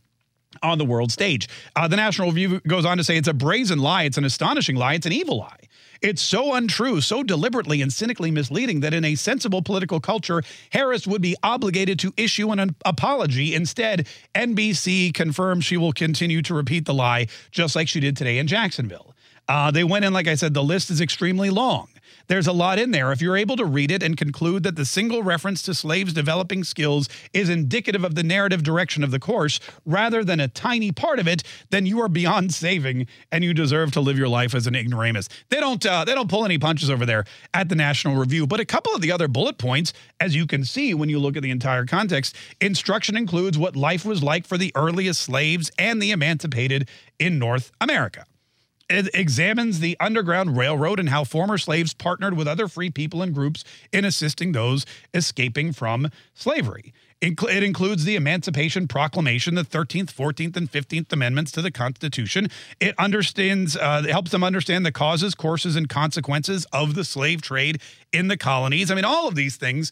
on the world stage. Uh, the National Review goes on to say it's a brazen lie, it's an astonishing lie, it's an evil lie. It's so untrue, so deliberately and cynically misleading that in a sensible political culture, Harris would be obligated to issue an apology. Instead, NBC confirms she will continue to repeat the lie, just like she did today in Jacksonville. Uh, they went in, like I said, the list is extremely long. There's a lot in there. If you're able to read it and conclude that the single reference to slaves developing skills is indicative of the narrative direction of the course rather than a tiny part of it, then you are beyond (laughs) saving and you deserve to live your life as an ignoramus. They don't uh, they don't pull any punches over there at the National Review. But a couple of the other bullet points, as you can see when you look at the entire context, instruction includes what life was like for the earliest slaves and the emancipated in North America it examines the Underground Railroad and how former slaves partnered with other free people and groups in assisting those escaping from slavery. It includes the Emancipation Proclamation, the 13th, 14th, and 15th Amendments to the Constitution. It understands, uh, it helps them understand the causes, courses, and consequences of the slave trade in the colonies. I mean, all of these things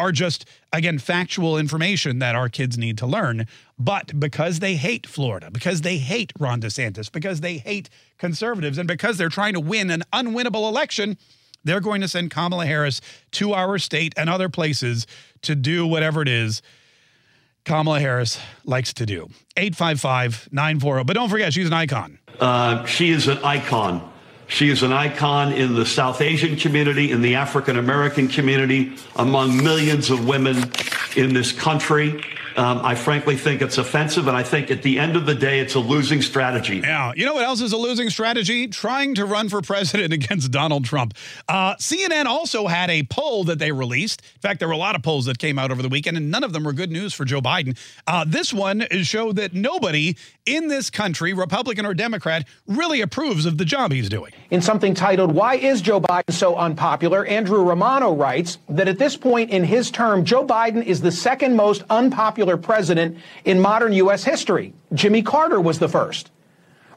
are just, again, factual information that our kids need to learn. But because they hate Florida, because they hate Ron DeSantis, because they hate conservatives, and because they're trying to win an unwinnable election, they're going to send Kamala Harris to our state and other places to do whatever it is Kamala Harris likes to do. 855 940. But don't forget, she's an icon. Uh, she is an icon. She is an icon in the South Asian community, in the African American community, among millions of women in this country. Um, I frankly think it's offensive, and I think at the end of the day, it's a losing strategy. Yeah. You know what else is a losing strategy? Trying to run for president (laughs) against Donald Trump. Uh, CNN also had a poll that they released. In fact, there were a lot of polls that came out over the weekend, and none of them were good news for Joe Biden. Uh, this one showed that nobody in this country, Republican or Democrat, really approves of the job he's doing. In something titled, Why is Joe Biden so unpopular? Andrew Romano writes that at this point in his term, Joe Biden is the second most unpopular president in modern U.S. history. Jimmy Carter was the first.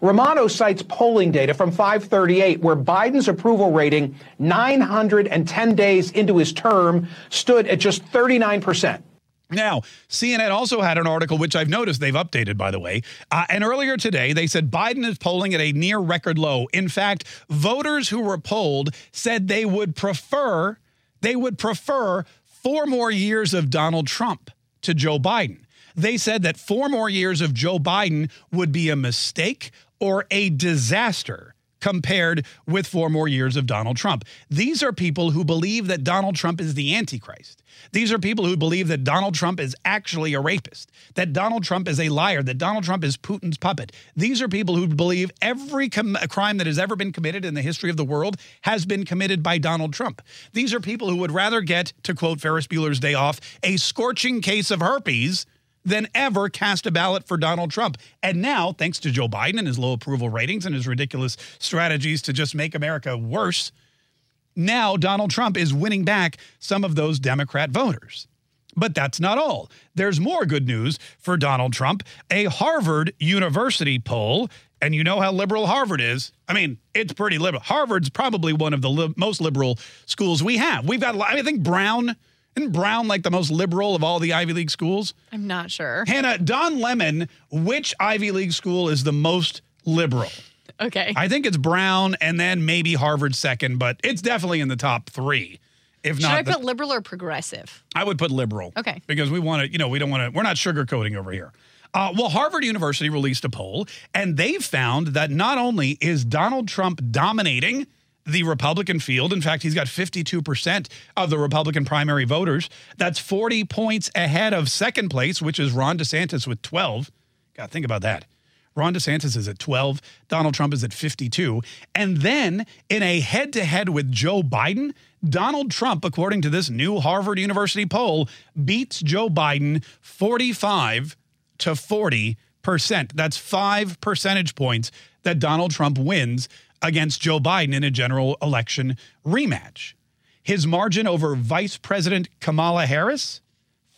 Romano cites polling data from 538, where Biden's approval rating 910 days into his term stood at just 39 percent. Now, CNN also had an article, which I've noticed they've updated, by the way. Uh, and earlier today, they said Biden is polling at a near record low. In fact, voters who were polled said they would prefer they would prefer four more years of Donald Trump to Joe Biden. They said that four more years of Joe Biden would be a mistake or a disaster compared with four more years of Donald Trump. These are people who believe that Donald Trump is the Antichrist. These are people who believe that Donald Trump is actually a rapist, that Donald Trump is a liar, that Donald Trump is Putin's puppet. These are people who believe every com- crime that has ever been committed in the history of the world has been committed by Donald Trump. These are people who would rather get, to quote Ferris Bueller's Day Off, a scorching case of herpes than ever cast a ballot for Donald Trump. And now, thanks to Joe Biden and his low approval ratings and his ridiculous strategies to just make America worse, now Donald Trump is winning back some of those Democrat voters. But that's not all. There's more good news for Donald Trump. A Harvard University poll, and you know how liberal Harvard is. I mean, it's pretty liberal. Harvard's probably one of the li- most liberal schools we have. We've got, I think Brown, isn't Brown like the most liberal of all the Ivy League schools? I'm not sure. Hannah, Don Lemon, which Ivy League school is the most liberal? Okay. I think it's Brown and then maybe Harvard second, but it's definitely in the top three. If Should not, I the- put liberal or progressive? I would put liberal. Okay. Because we want to, you know, we don't want to, we're not sugarcoating over here. Uh, well, Harvard University released a poll, and they found that not only is Donald Trump dominating the Republican field, in fact, he's got 52% of the Republican primary voters. That's 40 points ahead of second place, which is Ron DeSantis with 12. God, think about that. Ron DeSantis is at 12. Donald Trump is at 52. And then in a head to head with Joe Biden, Donald Trump, according to this new Harvard University poll, beats Joe Biden 45 to 40 percent. That's five percentage points that Donald Trump wins against Joe Biden in a general election rematch. His margin over Vice President Kamala Harris,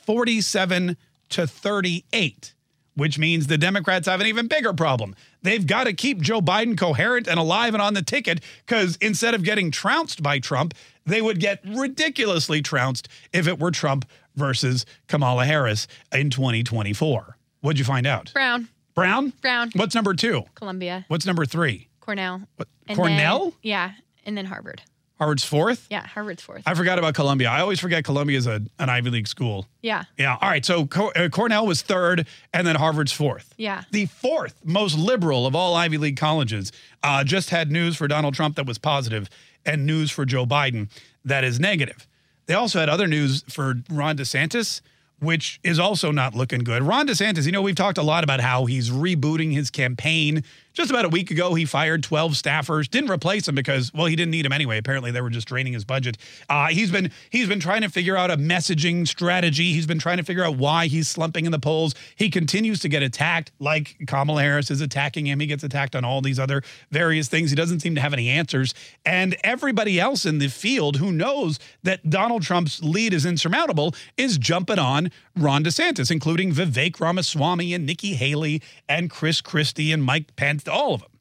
47 to 38 which means the Democrats have an even bigger problem. They've got to keep Joe Biden coherent and alive and on the ticket because instead of getting trounced by Trump, they would get ridiculously trounced if it were Trump versus Kamala Harris in 2024. What'd you find out? Brown. Brown? Brown. What's number two? Columbia. What's number three? Cornell. What, And Cornell? then- yeah. And then Harvard. Harvard's fourth? Yeah. Harvard's fourth. I forgot about Columbia. I always forget Columbia is a, an Ivy League school. yeah. Yeah. All right. So uh, Cornell was third, and then Harvard's fourth. Yeah. The fourth most liberal of all Ivy League colleges uh, just had news for Donald Trump that was positive and news for Joe Biden that is negative. They also had other news for Ron DeSantis, which is also not looking good. Ron DeSantis, you know, we've talked a lot about how he's rebooting his campaign. Just about a week ago, he fired 12 staffers, didn't replace them because, well, he didn't need them anyway. Apparently, they were just draining his budget. Uh, he's been he's been trying to figure out a messaging strategy. He's been trying to figure out why he's slumping in the polls. He continues to get attacked, like Kamala Harris is attacking him. He gets attacked on all these other various things. He doesn't seem to have any answers. And everybody else in the field who knows that Donald Trump's lead is insurmountable is jumping on Ron DeSantis, including Vivek Ramaswamy and Nikki Haley and Chris Christie and Mike Pence, all of them.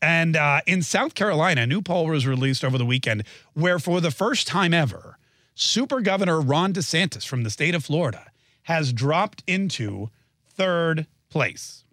And uh, in South Carolina, a new poll was released over the weekend where, for the first time ever, Super Governor Ron DeSantis from the state of Florida has dropped into third place.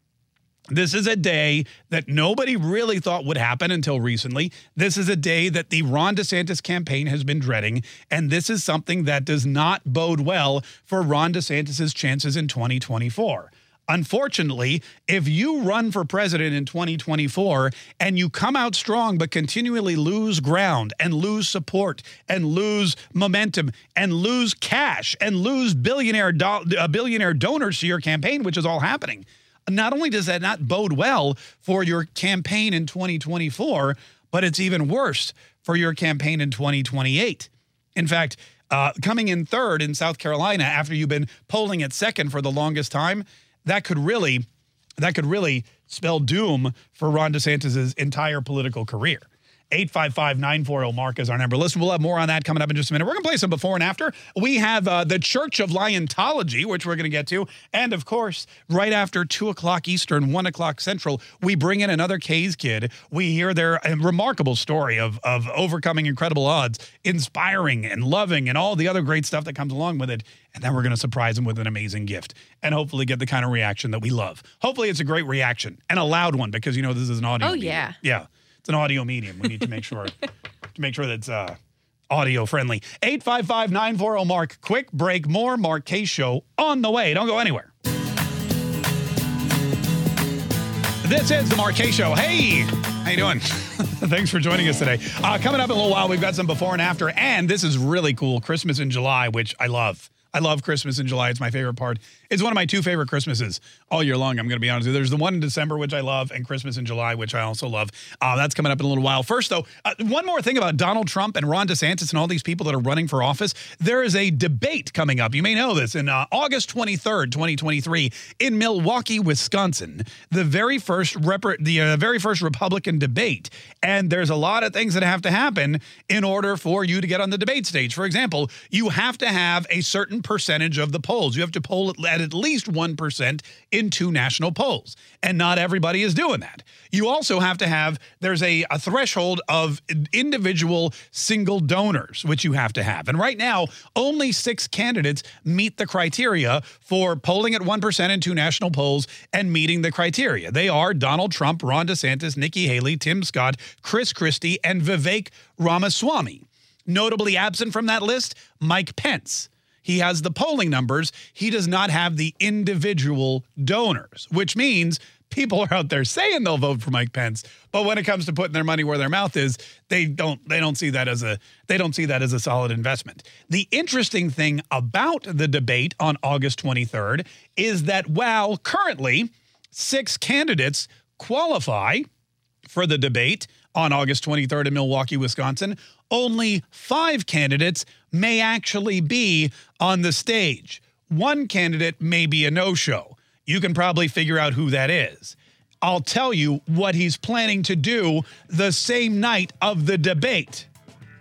This is a day that nobody really thought would happen until recently. This is a day that the Ron DeSantis campaign has been dreading. And this is something that does not bode well for Ron DeSantis' chances in 2024. Unfortunately, if you run for president in 2024 and you come out strong but continually lose ground and lose support and lose momentum and lose cash and lose billionaire do- uh, billionaire donors to your campaign, which is all happening, not only does that not bode well for your campaign in 2024, but it's even worse for your campaign in 2028. In fact, uh, coming in third in South Carolina after you've been polling at second for the longest time, that could really, that could really spell doom for Ron DeSantis' entire political career. 855-940-MARK is our number. Listen, we'll have more on that coming up in just a minute. We're going to play some before and after. We have uh, the Church of Liontology, which we're going to get to. And, of course, right after 2 o'clock Eastern, 1 o'clock Central, we bring in another Kaye's kid. We hear their uh, remarkable story of, of overcoming incredible odds, inspiring and loving and all the other great stuff that comes along with it. And then we're going to surprise them with an amazing gift and hopefully get the kind of reaction that we love. Hopefully it's a great reaction and a loud one because, you know, this is an audience. Oh, yeah. Yeah it's an audio medium. We need to make sure (laughs) to make sure that it's uh, audio friendly. 855-940 Mark. Quick break. More Mark Kaye show on the way. Don't go anywhere. This is the Mark Kaye Show. Hey, how you doing? (laughs) Thanks for joining us today. Uh, coming up in a little while, we've got some before and after, and this is really cool. Christmas in July, which I love. I love Christmas in July. It's my favorite part. It's one of my two favorite Christmases all year long. I'm going to be honest with you. There's the one in December, which I love, and Christmas in July, which I also love. Uh, that's coming up in a little while. First, though, uh, one more thing about Donald Trump and Ron DeSantis and all these people that are running for office. There is a debate coming up. You may know this in uh, August 23rd, 2023, in Milwaukee, Wisconsin. The very first rep- the uh, very first Republican debate, and there's a lot of things that have to happen in order for you to get on the debate stage. For example, you have to have a certain percentage of the polls. You have to poll at at least 1% in two national polls. And not everybody is doing that. You also have to have, there's a, a threshold of individual single donors, which you have to have. And right now, only six candidates meet the criteria for polling at 1% in two national polls and meeting the criteria. They are Donald Trump, Ron DeSantis, Nikki Haley, Tim Scott, Chris Christie, and Vivek Ramaswamy. Notably absent from that list, Mike Pence. He has the polling numbers. He does not have the individual donors, which means people are out there saying they'll vote for Mike Pence, but when it comes to putting their money where their mouth is, they don't they don't see that as a they don't see that as a solid investment. The interesting thing about the debate on August 23rd is that while currently six candidates qualify for the debate on August 23rd in Milwaukee, Wisconsin, only five candidates may actually be on the stage. One candidate may be a no show. You can probably figure out who that is. I'll tell you what he's planning to do the same night of the debate,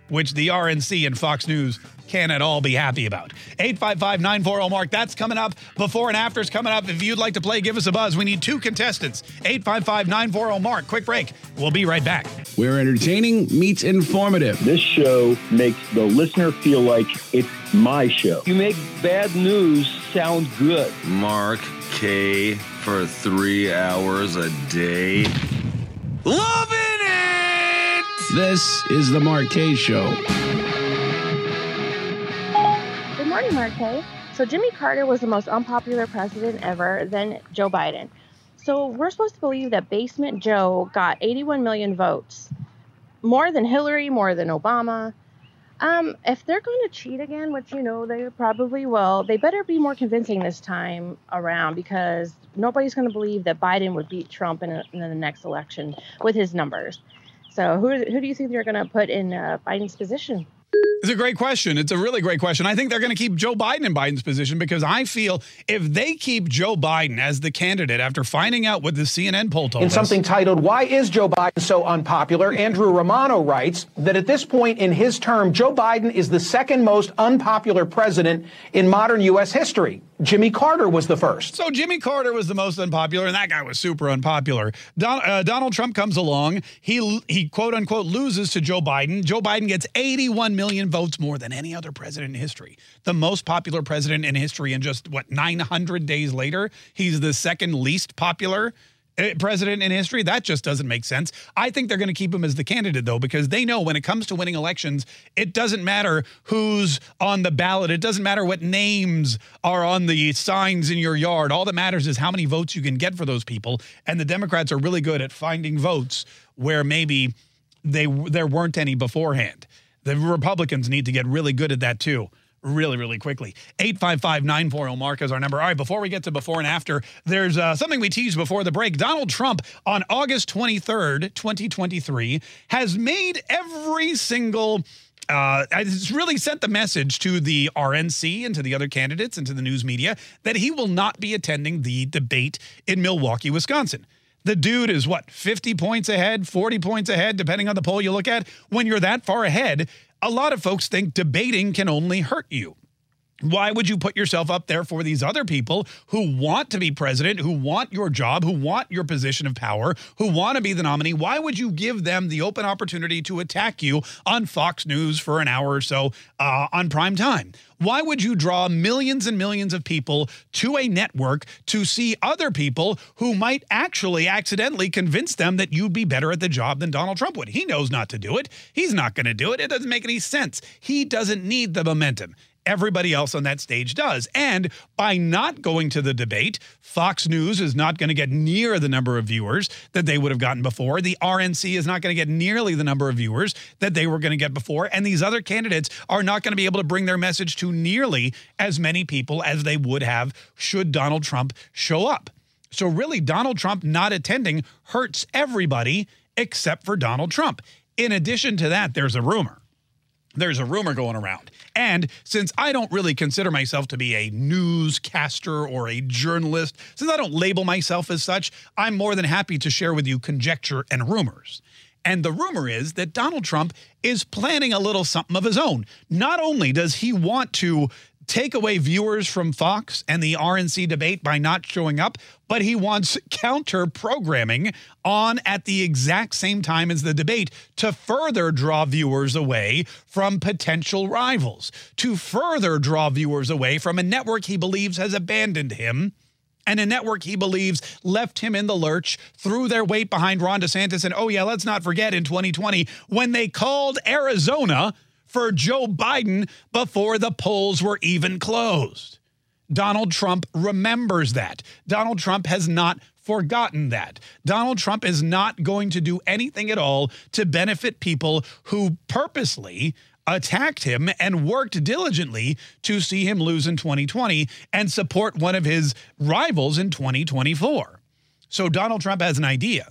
which the RNC and Fox News can at all be happy about. 855 940 Mark. That's coming up. Before and after's coming up. If you'd like to play, give us a buzz. We need two contestants. 855 940 Mark. Quick break. We'll be right back. We're entertaining meets informative. This show makes the listener feel like it's my show. You make bad news sound good. Mark Kaye for three hours a day. Loving it! This is the Mark Kaye Show. Morning, So Jimmy Carter was the most unpopular president ever, then Joe Biden. So we're supposed to believe that Basement Joe got 81 million votes, more than Hillary, more than Obama. Um, if they're going to cheat again, which you know they probably will, they better be more convincing this time around because nobody's going to believe that Biden would beat Trump in, a, in the next election with his numbers. So who who do you think they're going to put in uh, Biden's position? It's a great question. It's a really great question. I think they're going to keep Joe Biden in Biden's position because I feel if they keep Joe Biden as the candidate after finding out what the CNN poll told In us, In something titled, Why is Joe Biden so unpopular? Andrew Romano writes that at this point in his term, Joe Biden is the second most unpopular president in modern U.S. history. Jimmy Carter was the first. So Jimmy Carter was the most unpopular, and that guy was super unpopular. Don, uh, Donald Trump comes along. He he quote unquote loses to Joe Biden. Joe Biden gets 81 million votes more than any other president in history. The most popular president in history, and just what 900 days later, he's the second least popular uh, president in history. That just doesn't make sense. I think they're going to keep him as the candidate, though, because they know when it comes to winning elections, it doesn't matter who's on the ballot. It doesn't matter what names are on the signs in your yard. All that matters is how many votes you can get for those people. And the Democrats are really good at finding votes where maybe they there weren't any beforehand. The Republicans need to get really good at that too really, really quickly. 855 940 Mark is our number. All right, before we get to before and after, there's uh, something we teased before the break. Donald Trump on August 23rd, 2023, has made every single. Uh, it's really sent the message to the RNC and to the other candidates and to the news media that he will not be attending the debate in Milwaukee, Wisconsin. The dude is what, 50 points ahead, 40 points ahead, depending on the poll you look at. When you're that far ahead, a lot of folks think debating can only hurt you. Why would you put yourself up there for these other people who want to be president, who want your job, who want your position of power, who want to be the nominee? Why would you give them the open opportunity to attack you on Fox News for an hour or so uh, on prime time? Why would you draw millions and millions of people to a network to see other people who might actually accidentally convince them that you'd be better at the job than Donald Trump would? He knows not to do it. He's not going to do it. It doesn't make any sense. He doesn't need the momentum everybody else on that stage does. And by not going to the debate, Fox News is not going to get near the number of viewers that they would have gotten before. The RNC is not going to get nearly the number of viewers that they were going to get before. And these other candidates are not going to be able to bring their message to nearly as many people as they would have should Donald Trump show up. So, really, Donald Trump not attending hurts everybody except for Donald Trump. In addition to that, there's a rumor there's a rumor going around. And since I don't really consider myself to be a newscaster or a journalist, since I don't label myself as such, I'm more than happy to share with you conjecture and rumors. And the rumor is that Donald Trump is planning a little something of his own. Not only does he want to take away viewers from Fox and the RNC debate by not showing up, but he wants counter programming on at the exact same time as the debate to further draw viewers away from potential rivals, to further draw viewers away from a network he believes has abandoned him and a network he believes left him in the lurch, threw their weight behind Ron DeSantis. And oh, yeah, let's not forget in 2020 when they called Arizona for Joe Biden before the polls were even closed. Donald Trump remembers that. Donald Trump has not forgotten that. Donald Trump is not going to do anything at all to benefit people who purposely attacked him and worked diligently to see him lose in 2020 and support one of his rivals in 2024. So Donald Trump has an idea.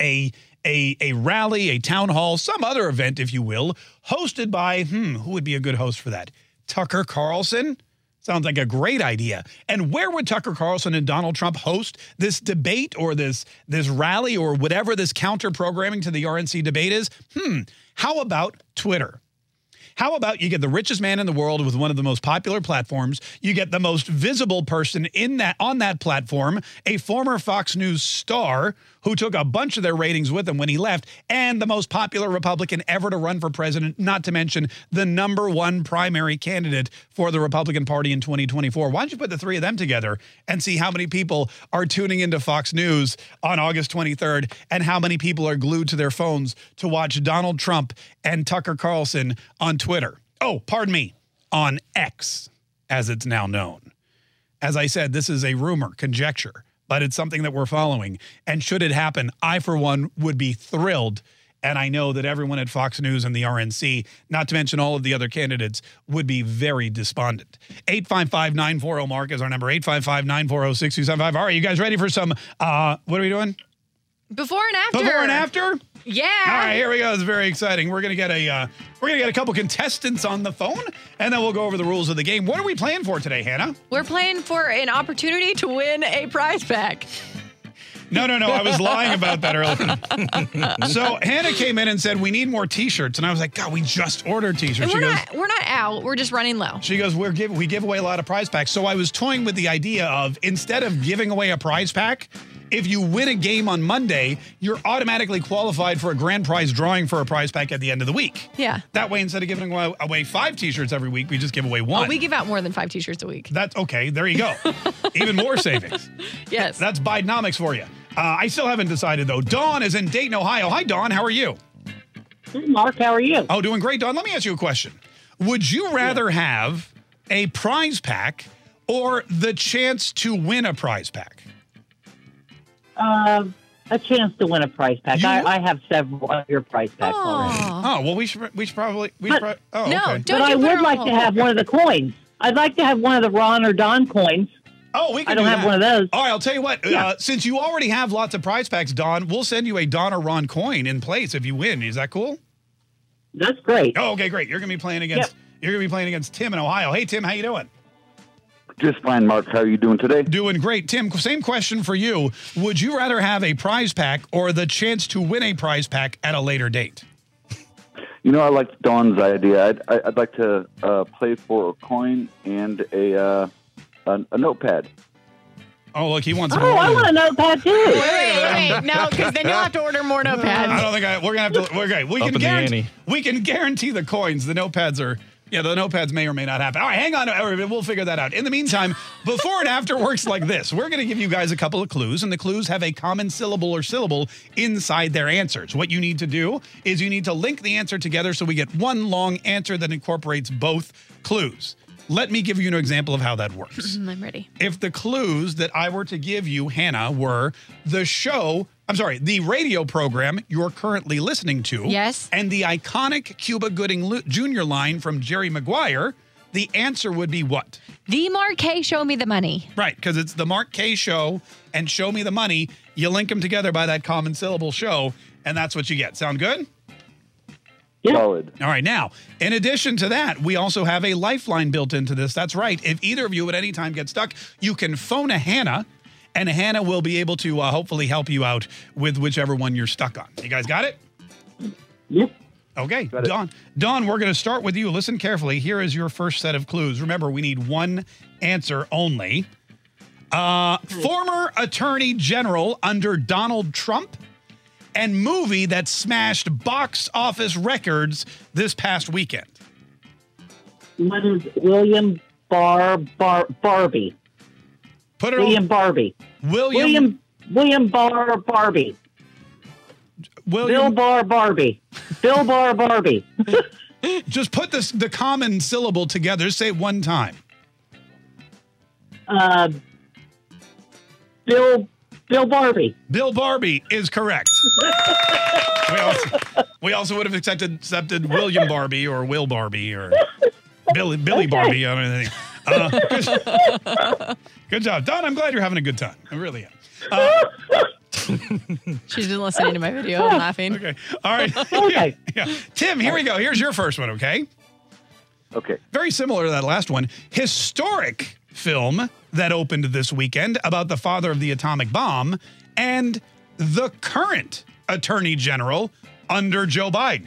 A a, a rally, a town hall, some other event, if you will, hosted by, hmm, who would be a good host for that? Tucker Carlson? Sounds like a great idea. And where would Tucker Carlson and Donald Trump host this debate or this this rally or whatever this counter programming to the RNC debate is? Hmm, how about Twitter? How about you get the richest man in the world with one of the most popular platforms? You get the most visible person in that on that platform, a former Fox News star who took a bunch of their ratings with him when he left, and the most popular Republican ever to run for president, not to mention the number one primary candidate for the Republican Party in 2024. Why don't you put the three of them together and see how many people are tuning into Fox News on August 23rd and how many people are glued to their phones to watch Donald Trump and Tucker Carlson on Twitter? Oh, pardon me, on X, as it's now known. As I said, this is a rumor, conjecture but it's something that we're following. And should it happen, I, for one, would be thrilled. And I know that everyone at Fox News and the RNC, not to mention all of the other candidates, would be very despondent. 855 940 Mark is our number 855 940 6275. All right, you guys ready for some, uh, what are we doing? Before and after. Before and after? Yeah. All right, here we go. It's very exciting. We're gonna get a uh, we're gonna get a couple contestants on the phone, and then we'll go over the rules of the game. What are we playing for today, Hannah? We're playing for an opportunity to win a prize pack. No, no, no. I was lying about that earlier. so Hannah came in and said we need more T-shirts, and I was like, God, we just ordered T-shirts. She we're goes, not we're not out. We're just running low. she goes, we're give we give away a lot of prize packs. So I was toying with the idea of instead of giving away a prize pack, if you win a game on Monday, you're automatically qualified for a grand prize drawing for a prize pack at the end of the week. Yeah. That way, instead of giving away, away five T-shirts every week, we just give away one. Oh, we give out more than five T-shirts a week. That's okay. There you go. (laughs) Even more savings. Yes. That's Bidenomics for you. Uh, I still haven't decided though. Dawn is in Dayton, Ohio. Hi, Dawn. How are you? Hey, Mark, how are you? Oh, doing great, Dawn. Let me ask you a question. Would you rather have a prize pack or the chance to win a prize pack? Uh, a chance to win a prize pack. I, I have several of your prize packs already. Oh well, we should we should probably we should But- prob- oh, okay. but I would like to have one of the coins. I'd like to have one of the Ron or Dawn coins. Oh, we can I don't do have that. one of those. All right, I'll tell you what. Yeah. Uh, since you already have lots of prize packs, Don, we'll send you a Don or Ron coin in place if you win. Is that cool? That's great. Oh, okay, great. You're gonna be playing against you're gonna be playing against Tim in Ohio. Hey, Tim, how you doing? Just fine, Mark. How are you doing today? Doing great. Tim, same question for you. Would you rather have a prize pack or the chance to win a prize pack at a later date? You know, I like Dawn's idea. I'd, I- I'd like to uh, play for a coin and a, uh, a a notepad. Oh, look, he wants Oh, more. I want a notepad too. Wait, wait, wait. (laughs) No, because then you'll have to order more notepads. I don't think I, we're gonna have to. We're great. We Up can guarantee. We can guarantee the coins. The notepads are. Yeah, the notepads may or may not happen. All right, hang on. We'll figure that out. In the meantime, (laughs) before and after works like this, we're going to give you guys a couple of clues, and the clues have a common syllable or syllable inside their answers. What you need to do is you need to link the answer together so we get one long answer that incorporates both clues. Let me give you an example of how that works. (laughs) I'm ready. if the clues that I were to give you, Hannah, were the show, I'm sorry, the radio program you're currently listening to. Yes. And the iconic Cuba Gooding Jr. line from Jerry Maguire, the answer would be what? The Mark Kaye Show Me the Money. Right, because it's the Mark Kaye show and Show Me the Money. You link them together by that common syllable show, and that's what you get. Sound good? Solid. All right. Now, in addition to that, we also have a lifeline built into this. That's right. If either of you at any time get stuck, you can phone a Hannah, and Hannah will be able to uh, hopefully help you out with whichever one you're stuck on. You guys got it? Yep. Okay. Dawn, Dawn, we're going to start with you. Listen carefully. Here is your first set of clues. Remember, we need one answer only. Uh, former Attorney General under Donald Trump and movie that smashed box office records this past weekend. What is William Bar Bar Barbie? Put it William Barbie. William William William Bar Barbie. Bill William Bar Barbie. Bill Bar Barbie. Just put this the common syllable together. Say it one time. Uh, Bill Bill Barbie. Bill Barbie is correct. (laughs) we, also, we also would have accepted, accepted William Barbie or Will Barbie or Billy Billy Barbie or anything. Uh, (laughs) good, good job, Dawn. I'm glad you're having a good time. I really am. Uh, (laughs) She's been listening to my video and laughing. Okay. All right. (laughs) Okay. Yeah. Tim, here we go. Here's your first one, okay? Okay. Very similar to that last one. Historic film that opened this weekend about the father of the atomic bomb and the current attorney general under Joe Biden.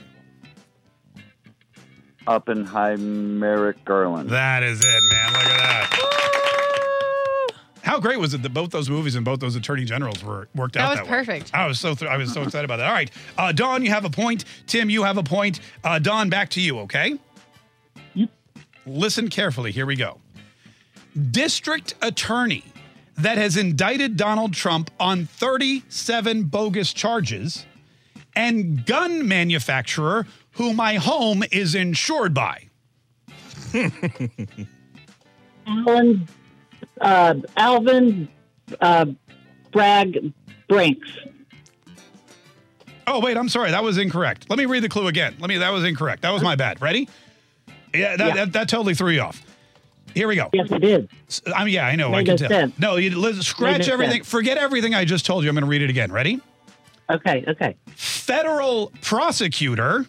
Oppenheimer Garland. That is it, man. Look at that. How great was it that both those movies and both those attorney generals were worked That out was that way? perfect. I was so th- I was so excited about that. All right, uh, Dawn, you have a point. Tim, you have a point. Uh, Dawn, back to you. Okay. Listen carefully. Here we go. District attorney that has indicted Donald Trump on 37 bogus charges, and gun manufacturer who my home is insured by. (laughs) Alan uh, Alvin uh, Bragg Brinks. Oh wait, I'm sorry. That was incorrect. Let me read the clue again. Let me. That was incorrect. That was my bad. Ready? Yeah, that, Yeah. That, that totally threw you off. Here we go. Yes, it did. I mean, yeah, I know. I Made can no tell. sense. No, you scratch everything. sense. Forget everything I just told you. I'm going to read it again. Ready? Okay, okay. Federal prosecutor.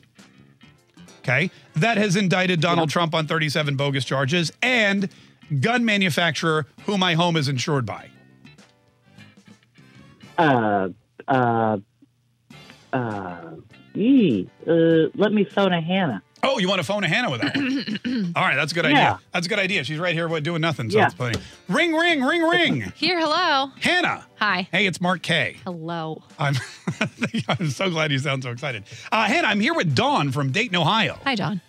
Okay, that has indicted Donald Trump on 37 bogus charges and gun manufacturer who my home is insured by. Uh, uh, uh, ee, uh, let me phone a Hannah. Oh, you want to phone a Hannah with that one? (clears throat) All right, that's a good idea. Yeah. That's a good idea. She's right here what, doing nothing. So Yeah. it's funny. Ring, ring, ring, ring. Here, hello. Hannah. Hi. Hey, it's Mark Kaye. Hello. I'm, (laughs) I'm so glad you sound so excited. Uh, Hannah, I'm here with Dawn from Dayton, Ohio. Hi, Dawn.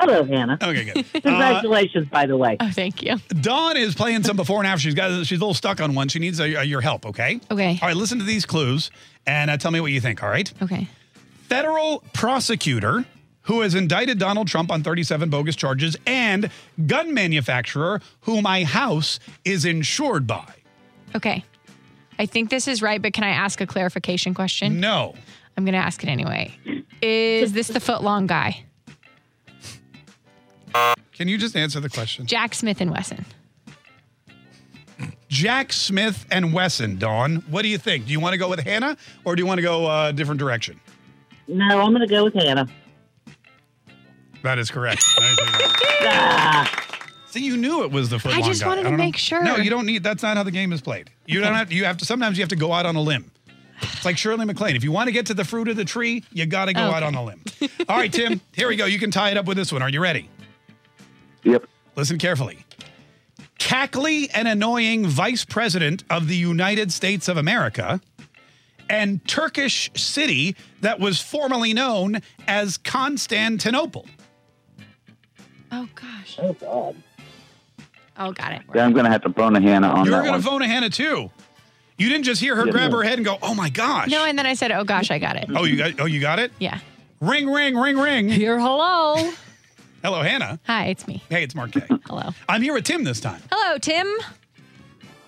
Hello, Hannah. Okay, good. (laughs) Uh, Congratulations, by the way. Oh, thank you. Dawn is playing some before and after. She's got she's a little stuck on one. She needs uh your help. Okay. Okay. All right. Listen to these clues and uh, tell me what you think. All right. Okay. Federal prosecutor who has indicted Donald Trump on 37 bogus charges and gun manufacturer who my house is insured by. Okay. I think this is right, but can I ask a clarification question? No. I'm going to ask it anyway. Is this the foot long guy? Can you just answer the question? Jack Smith and Wesson. Jack Smith and Wesson. Dawn, what do you think? Do you want to go with Hannah or do you want to go uh, a different direction? No, I'm going to go with Hannah. That is correct. That is correct. See, you knew it was the foot I just guy. wanted to don't know. make sure. No, you don't need. That's not how the game is played. You don't have. You have to. Sometimes you have to go out on a limb. It's like Shirley MacLaine. If you want to get to the fruit of the tree, you got to go out on a limb. All right, Tim. (laughs) Here we go. You can tie it up with this one. Are you ready? Yep. Listen carefully. Cackly and annoying Vice President of the United States of America and Turkish city that was formerly known as Constantinople. Oh, gosh. oh, God. Oh, got it. Yeah, I'm going to have to phone a Hannah on You're that going one. to phone a Hannah too. You didn't just hear her Yes, grab ma'am. her head and go, "Oh my gosh!" No, and then I said, oh, gosh, I got it. Oh, you got. Oh, you got it. Yeah. Ring, ring, ring, ring. Here, hello. Hello, Hannah. Hi, it's me. Hey, it's Mark Kaye. (laughs) Hello. I'm here with Tim this time. Hello, Tim.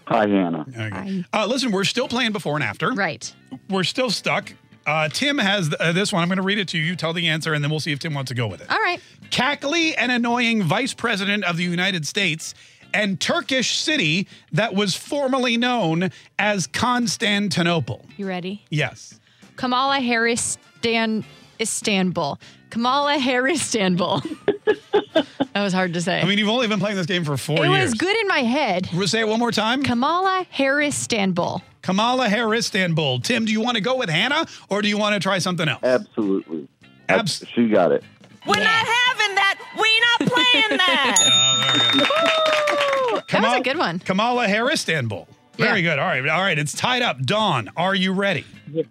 Hi, Hannah. Okay. Uh, listen, we're still playing before and after. Right. We're still stuck. Uh, Tim has th- uh, this one. I'm going to read it to you. You tell the answer, and then we'll see if Tim wants to go with it. All right. Cackly and annoying Vice President of the United States and Turkish city that was formerly known as Constantinople. You ready? Yes. Kamala Harris Stan Istanbul. Kamala Harris Istanbul. (laughs) that was hard to say. I mean, you've only been playing this game for four it years. was good in my head. Say it one more time. Kamala Harris Istanbul. Kamala Harris Istanbul. Tim, do you want to go with Hannah or do you want to try something else? Absolutely. Abs- she got it. We're not having that. We're not playing (laughs) that. Oh, that was a good one. Kamala Harris Istanbul. Very good. All right. All right. It's tied up. Dawn, are you ready? Yes,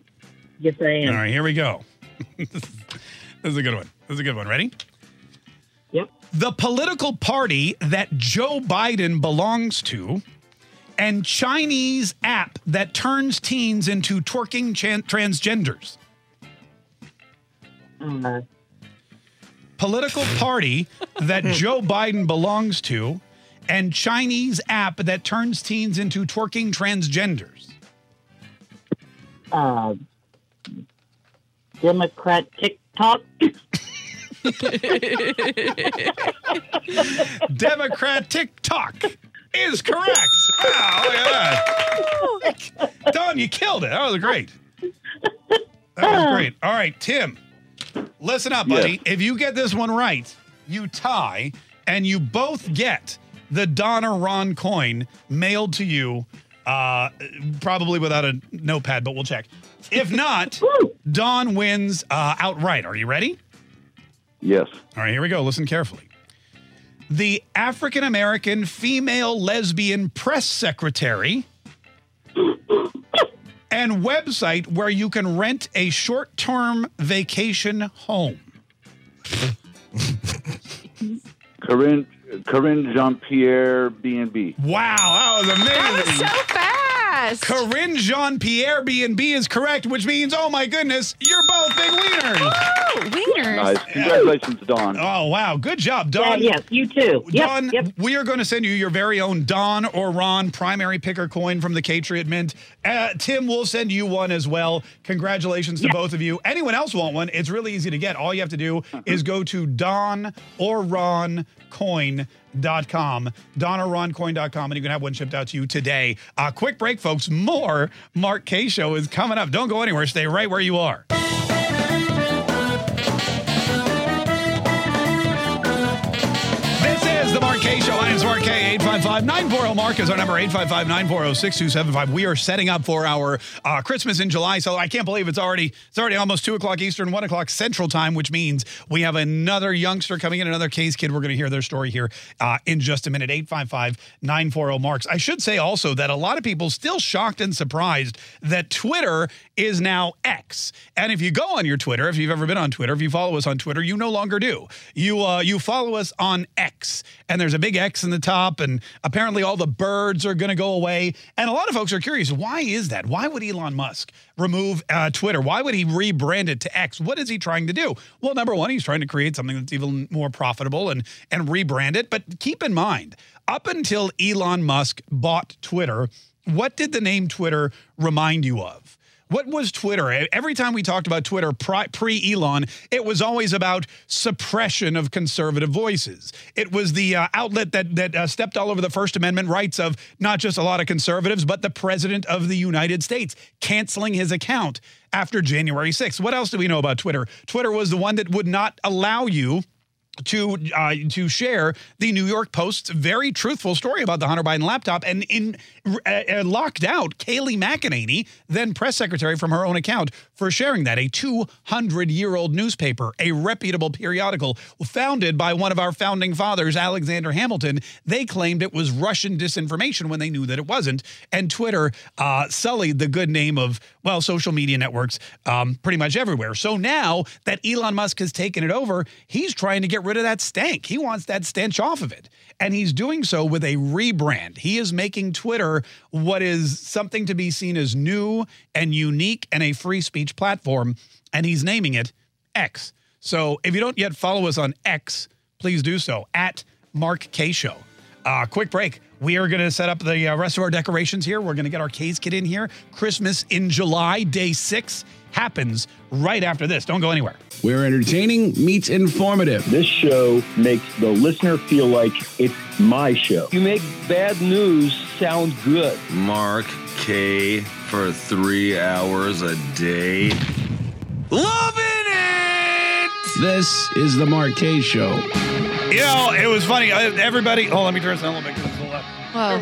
yes I am. All right. Here we go. (laughs) this is a good one. This is a good one. Ready? Yep. The political party that Joe Biden belongs to and Chinese app that turns teens into twerking chan- transgenders. Uh, Political party that (laughs) Joe Biden belongs to and Chinese app that turns teens into twerking transgenders. uh, Democrat TikTok. Democrat TikTok is correct. Wow, look at that. Dawn, you killed it. That was great. That was great. All right, Tim, listen up, buddy. If you get this one right, you tie, and you both get the Don or Ron coin mailed to you, uh, probably without a notepad, but we'll check. If not, (laughs) Dawn wins uh, outright. Are you ready? Yes. All right, here we go. Listen carefully. The African American female lesbian press secretary (laughs) and website where you can rent a short term vacation home. Corinne, Corinne Jean Pierre B&B. Wow, that was amazing. That was so fast. Corinne Jean Pierre B&B is correct, which means, oh my goodness, you're both big wieners. Oh, wieners. Nice. Congratulations, Dawn. Oh, wow. Good job, Dawn. Yeah, yes, you too. Dawn, yep. we are going to send you your very own Don or Ron primary picker coin from the Catriot Mint. Uh, Tim will send you one as well. Congratulations to both of you. Anyone else want one? It's really easy to get. All you have to do is go to Don or Ron coin.com, donorroncoin.com, and you can have one shipped out to you today. Uh, quick break, folks. More Mark Kaye Show is coming up. Don't go anywhere. Stay right where you are. Kaye Show. My name's Mark Kaye. 855-940 Mark is our number 855-940-6275. We are setting up for our uh, Christmas in July. So I can't believe it's already it's already almost two o'clock Eastern, one o'clock Central Time, which means we have another youngster coming in, another Kaye's kid. We're going to hear their story here uh, in just a minute. 855-940 Marks. I should say also that a lot of people still shocked and surprised that Twitter is now X. And if you go on your Twitter, if you've ever been on Twitter, if you follow us on Twitter, you no longer do. You uh, you follow us on X, and there's a big X in the top, and apparently all the birds are going to go away. And a lot of folks are curious, why is that? Why would Elon Musk remove uh, Twitter? Why would he rebrand it to X? What is he trying to do? Well, number one, he's trying to create something that's even more profitable and and rebrand it. But keep in mind, up until Elon Musk bought Twitter, what did the name Twitter remind you of? What was Twitter? Every time we talked about Twitter pre Elon, it was always about suppression of conservative voices. It was the uh, outlet that that uh, stepped all over the First Amendment rights of not just a lot of conservatives, but the president of the United States, canceling his account after January 6th. What else do we know about Twitter? Twitter was the one that would not allow you to uh, to share the New York Post's very truthful story about the Hunter Biden laptop and in uh, uh, locked out Kayleigh McEnany, then press secretary, from her own account for sharing that. A 200 year old newspaper, a reputable periodical founded by one of our founding fathers, Alexander Hamilton. They claimed it was Russian disinformation when they knew that it wasn't. And Twitter uh, sullied the good name of well social media networks um, pretty much everywhere. So now that Elon Musk has taken it over, he's trying to get rid of that stank. He wants that stench off of it. And he's doing so with a rebrand. He is making Twitter what is something to be seen as new and unique and a free speech platform. And he's naming it X. So if you don't yet follow us on X, please do so at Mark Kaye Show. Uh, quick break. We are going to set up the uh, rest of our decorations here. We're going to get our Kaye's kit in here. Christmas in July, day six, happens right after this. Don't go anywhere. We're entertaining meets informative. This show makes the listener feel like it's my show. You make bad news sound good. Mark Kaye for three hours a day. Loving it! This is the Mark Kaye Show. You know, it was funny. Uh, Everybody, oh, let me turn this down a little bit. Whoa.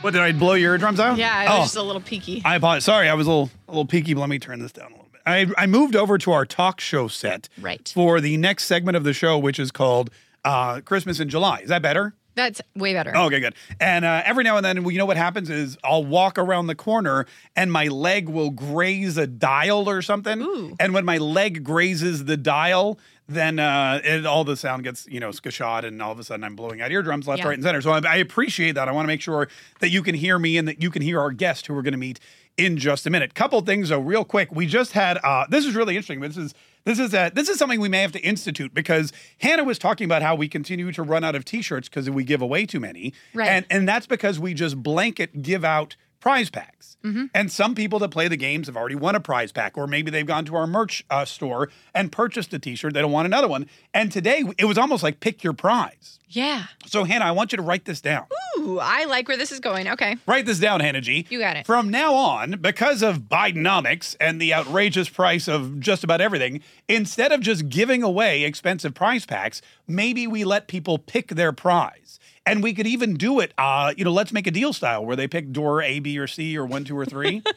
What did I blow your eardrums out? Yeah, it was Oh. just a little peaky. I apologize. Sorry, I was a little a little peaky. But let me turn this down a little bit. I I moved over to our talk show set Right. for the next segment of the show, which is called uh, Christmas in July. Is that better? That's way better. Okay, good. And uh, every now and then, you know what happens is I'll walk around the corner and my leg will graze a dial or something. Ooh. And when my leg grazes the dial, then uh, it, all the sound gets, you know, skashot, and all of a sudden I'm blowing out eardrums left, Yeah. right, and center. So I, I appreciate that. I want to make sure that you can hear me and that you can hear our guest who we're going to meet in just a minute. Couple things though, real quick. We just had uh, this is really interesting. This is this is a, this is something we may have to institute because Hannah was talking about how we continue to run out of T-shirts because we give away too many, Right. And and that's because we just blanket give out prize packs. And some people that play the games have already won a prize pack, or maybe they've gone to our merch uh, store and purchased a T-shirt. They don't want another one. And today it was almost like pick your prize. Yeah. So Hannah, I want you to write this down. Ooh, I like where this is going. Okay. Write this down, Hannah G. You got it. From now on, because of Bidenomics and the outrageous price of just about everything, instead of just giving away expensive prize packs, maybe we let people pick their prize. And we could even do it, uh, you know, let's make a deal style where they pick door A, B, or C, or one, two, or three. (laughs)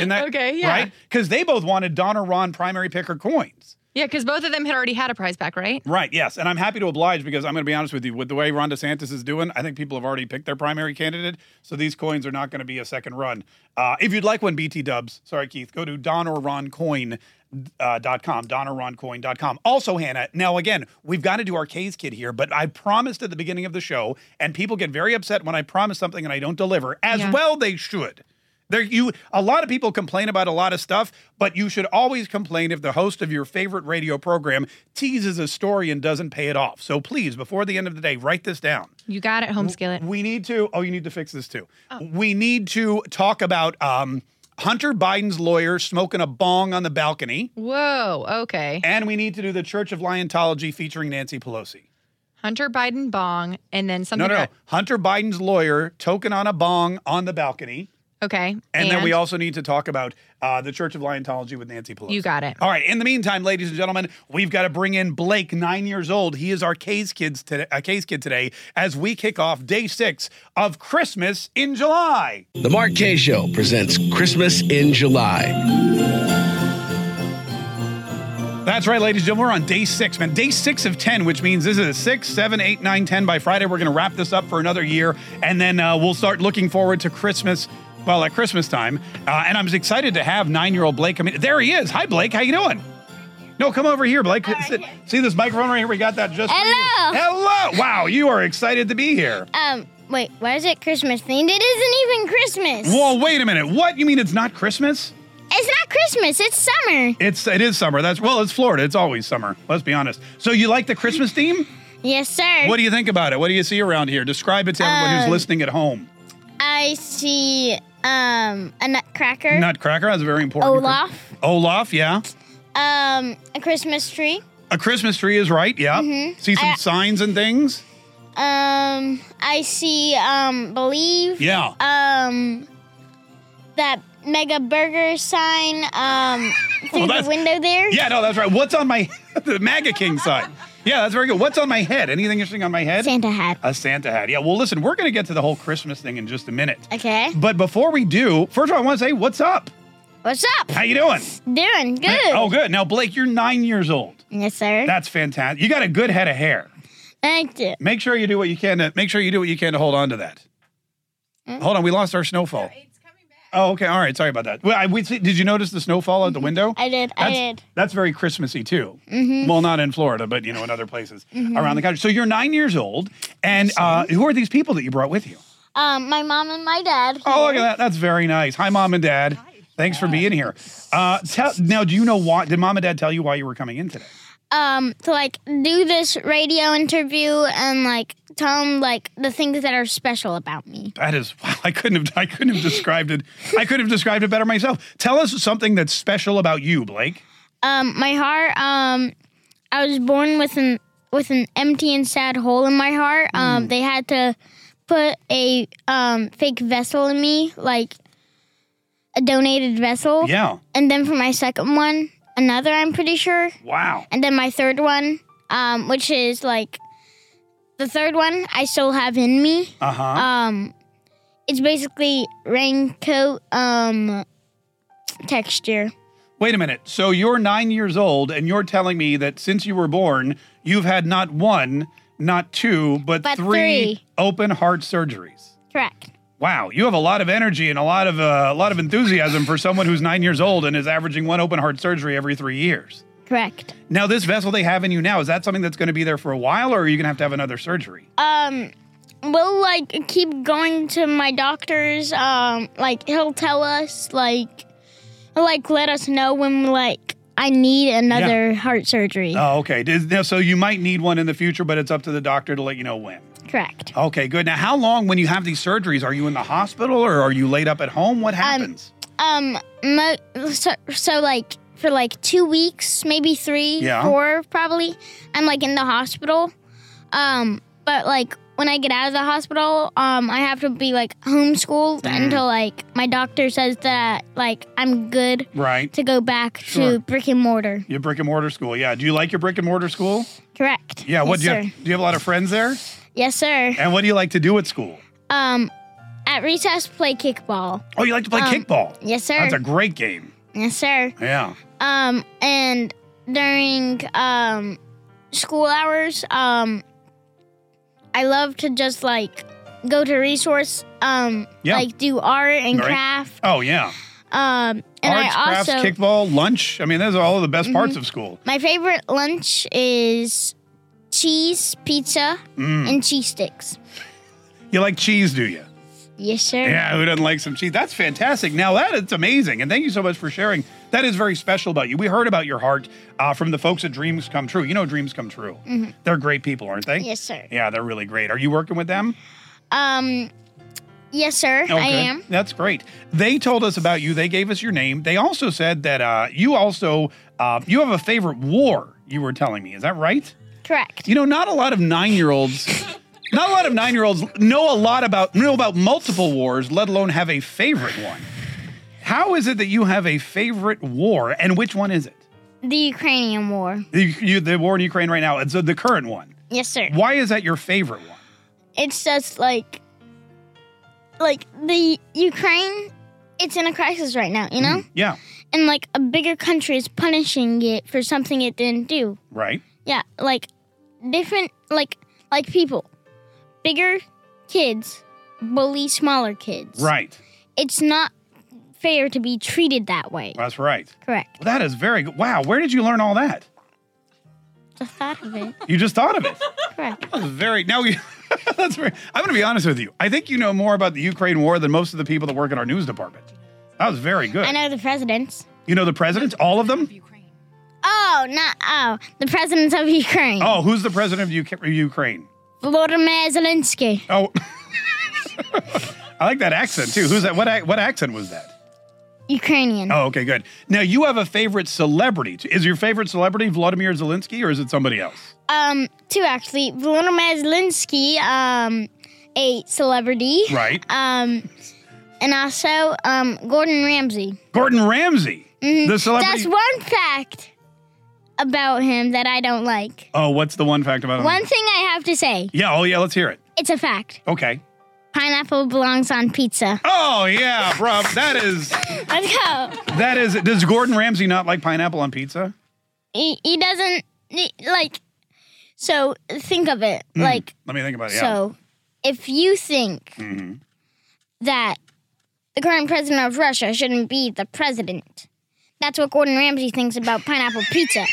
That Okay, yeah. right? Because they both wanted Don or Ron primary picker coins. Yeah, because both of them had already had a prize pack, right? Right, yes. And I'm happy to oblige because I'm going to be honest with you. With the way Ron DeSantis is doing, I think people have already picked their primary candidate. So these coins are not going to be a second run. Uh, if you'd like one, BT dubs, sorry, Keith, go to Don or Ron Coin. Uh, dot com, donorroncoin.com. Also, Hannah, now again, we've got to do our Kaye's kid here, but I promised at the beginning of the show, and people get very upset when I promise something and I don't deliver, as Yeah. well they should. There, you a lot of people complain about a lot of stuff, but you should always complain if the host of your favorite radio program teases a story and doesn't pay it off. So please, before the end of the day, write this down. You got it, home skillet. We need to. Oh, you need to fix this too. We need to talk about um, Hunter Biden's lawyer smoking a bong on the balcony, Whoa, okay. and we need to do the Church of Liontology featuring Nancy Pelosi. Hunter Biden bong, and then No, something. no, no. about- Hunter Biden's lawyer token on a bong on the balcony. Okay. And, then we also need to talk about uh, the Church of Liontology with Nancy Pelosi. You got it. All right. In the meantime, ladies and gentlemen, we've got to bring in Blake, nine years old. He is our Kaye's kids today, uh, Kaye's kid today, as we kick off day six of Christmas in July. The Mark Kaye Show presents Christmas in July. That's right, ladies and gentlemen. We're on day six, man. Day six of 10, which means this is a six, seven, eight, nine, 10. By Friday, we're going to wrap this up for another year. And then uh, we'll start looking forward to Christmas. Well, at Christmas time, uh, and I'm excited to have nine-year-old Blake come in. There he is. Hi, Blake. How you doing? No, come over here, Blake. See this microphone right here? We got that just for you. Hello. Hello. Wow, you are excited to be here. Um, wait, why is it Christmas themed? It isn't even Christmas. Well, wait a minute. What? You mean it's not Christmas? It's not Christmas. It's summer. It's it is summer. That's well, it's Florida. It's always summer. Let's be honest. So you like the Christmas theme? Yes, sir. What do you think about it? What do you see around here? Describe it to everyone who's Um, listening at home. I see um a nutcracker. Nutcracker, that's very important. Olaf. Olaf, yeah. Um, a Christmas tree. A Christmas tree is right, yeah. Mhm. See some I- signs and things? Um, I see um believe. Yeah. Um, that mega burger sign um through the window there. Yeah, no, that's right. What's on my (laughs) the MAGA King sign? Yeah, that's very good. What's on my head? Anything interesting on my head? Santa hat. A Santa hat. Yeah, well, listen, we're going to get to the whole Christmas thing in just a minute. Okay. But before we do, first of all, I want to say, what's up? What's up? How you doing? Doing good. Oh, good. Now, Blake, you're nine years old. Yes, sir. That's fantastic. You got a good head of hair. Thank you. Make sure you do what you can to make sure you do what you can to hold on to that. Hmm? Hold on, we lost our snowfall. Oh, okay. All right. Sorry about that. Well, I, we, did you notice the snowfall out the window? I did. I That's, did. that's very Christmassy too. Mhm. Well, not in Florida, but you know, in other places Mhm. around the country. So you're nine years old, and uh, who are these people that you brought with you? Um, my mom and my dad. Oh, look at that. That's very nice. Hi, mom and dad. Thanks for being here. Uh, tell, now, do you know why? Did mom and dad tell you why you were coming in today? Um, to like do this radio interview and like tell them like the things that are special about me. That is, wow, (laughs) I couldn't have, I couldn't have described it. I could have described it better myself. Tell us something that's special about you, Blake. Um, my heart. Um, I was born with an with an empty and sad hole in my heart. Um, they had to put a um fake vessel in me, like a donated vessel. Yeah. And then for my second one, another. I'm pretty sure. Wow. And then my third one, um, which is like the third one, I still have in me. Uh huh. Um, it's basically raincoat um texture. Wait a minute. So you're nine years old, and you're telling me that since you were born, you've had not one, not two, but, But three, three. open heart surgeries. Correct. Wow, you have a lot of energy and a lot of uh, a lot of enthusiasm for someone who's nine years old and is averaging one open heart surgery every three years. Correct. Now, this vessel they have in you now is that something that's going to be there for a while, or are you going to have to have another surgery? Um, we'll like keep going to my doctors. Um, like he'll tell us like, like let us know when like I need another heart surgery. Oh, okay. So you might need one in the future, but it's up to the doctor to let you know when. Correct. Okay, good. Now, how long when you have these surgeries? Are you in the hospital or are you laid up at home? What happens? Um, mo- so, so like for like two weeks, maybe three, Yeah. four, probably. I'm like in the hospital. Um, but like when I get out of the hospital, um, I have to be like homeschooled Mm. until like my doctor says that like I'm good right. to go back Sure. to brick and mortar. Your brick and mortar school. Yeah. Do you like your brick and mortar school? Correct. Yeah. What Yes, do you sir. have, do you have a lot of friends there? Yes, sir. And what do you like to do at school? Um, at recess, play kickball. Oh, you like to play Um, kickball. Yes, sir. That's a great game. yes, sir. Yeah. Um, and during um school hours, um, I love to just like go to resource, um, Yeah. like do art and Right. craft. Oh, yeah. Um, and Arts, I crafts, also kickball, lunch. I mean, those are all of the best parts Mhm. of school. my favorite lunch is cheese, pizza, Mm. and cheese sticks. You like cheese, do you? Yes, sir. Yeah, who doesn't like some cheese? That's fantastic. Now that is amazing, and thank you so much for sharing. That is very special about you. We heard about your heart uh, from the folks at Dreams Come True. You know, Dreams Come True. Mhm. They're great people, aren't they? Yes, sir. Yeah, they're really great. Are you working with them? Um, yes, sir. I am. That's great. They told us about you. They gave us your name. They also said that uh, you also uh, you have a favorite war. You were telling me. Is that right? Correct. You know, not a lot of nine-year-olds Not a lot of nine year olds know a lot about know about multiple wars, let alone have a favorite one. How is it that you have a favorite war, and which one is it? The Ukrainian War. The, you, the war in Ukraine right now. It's uh, the current one. Yes, sir. Why is that your favorite one? It's just like, like the Ukraine. It's in a crisis right now, you know, Yeah. and like a bigger country is punishing it for something it didn't do. Right. Yeah, like different, like like people, bigger kids bully smaller kids. Right. It's not fair to be treated that way. That's right. Correct. Well, that is very good. Wow. Where did you learn all that? Just thought of it. You just thought of it. Correct. That was very. Now you. (laughs) that's very. I'm going to be honest with you. I think you know more about the Ukraine war than most of the people that work in our news department. That was very good. I know the presidents. You know the presidents, all of them. Oh, not oh, the president of Ukraine. Oh, who's the president of UK- Ukraine? Volodymyr Zelensky. Oh, (laughs) I like that accent too. Who's that? What ac- what accent was that? Ukrainian. Oh, okay, good. Now you have a favorite celebrity. Is your favorite celebrity Vladimir Zelensky or is it somebody else? Um, two actually. Volodymyr Zelensky, um, a celebrity. Right. Um, and also um Gordon Ramsay. Gordon Ramsay, Mhm. the celebrity. That's one fact about him that I don't like. oh, what's the one fact about him? One thing I have to say. Yeah. Oh, yeah. Let's hear it. It's a fact. Okay. Pineapple belongs on pizza. Oh yeah, bro. That is Let's go. that is. Does Gordon Ramsay not like pineapple on pizza? He, he doesn't he- like. So think of it Hmm. like Let me think about it. Yeah. so. If you think Mhm. that the current president of Russia shouldn't be the president, that's what Gordon Ramsay thinks about pineapple pizza.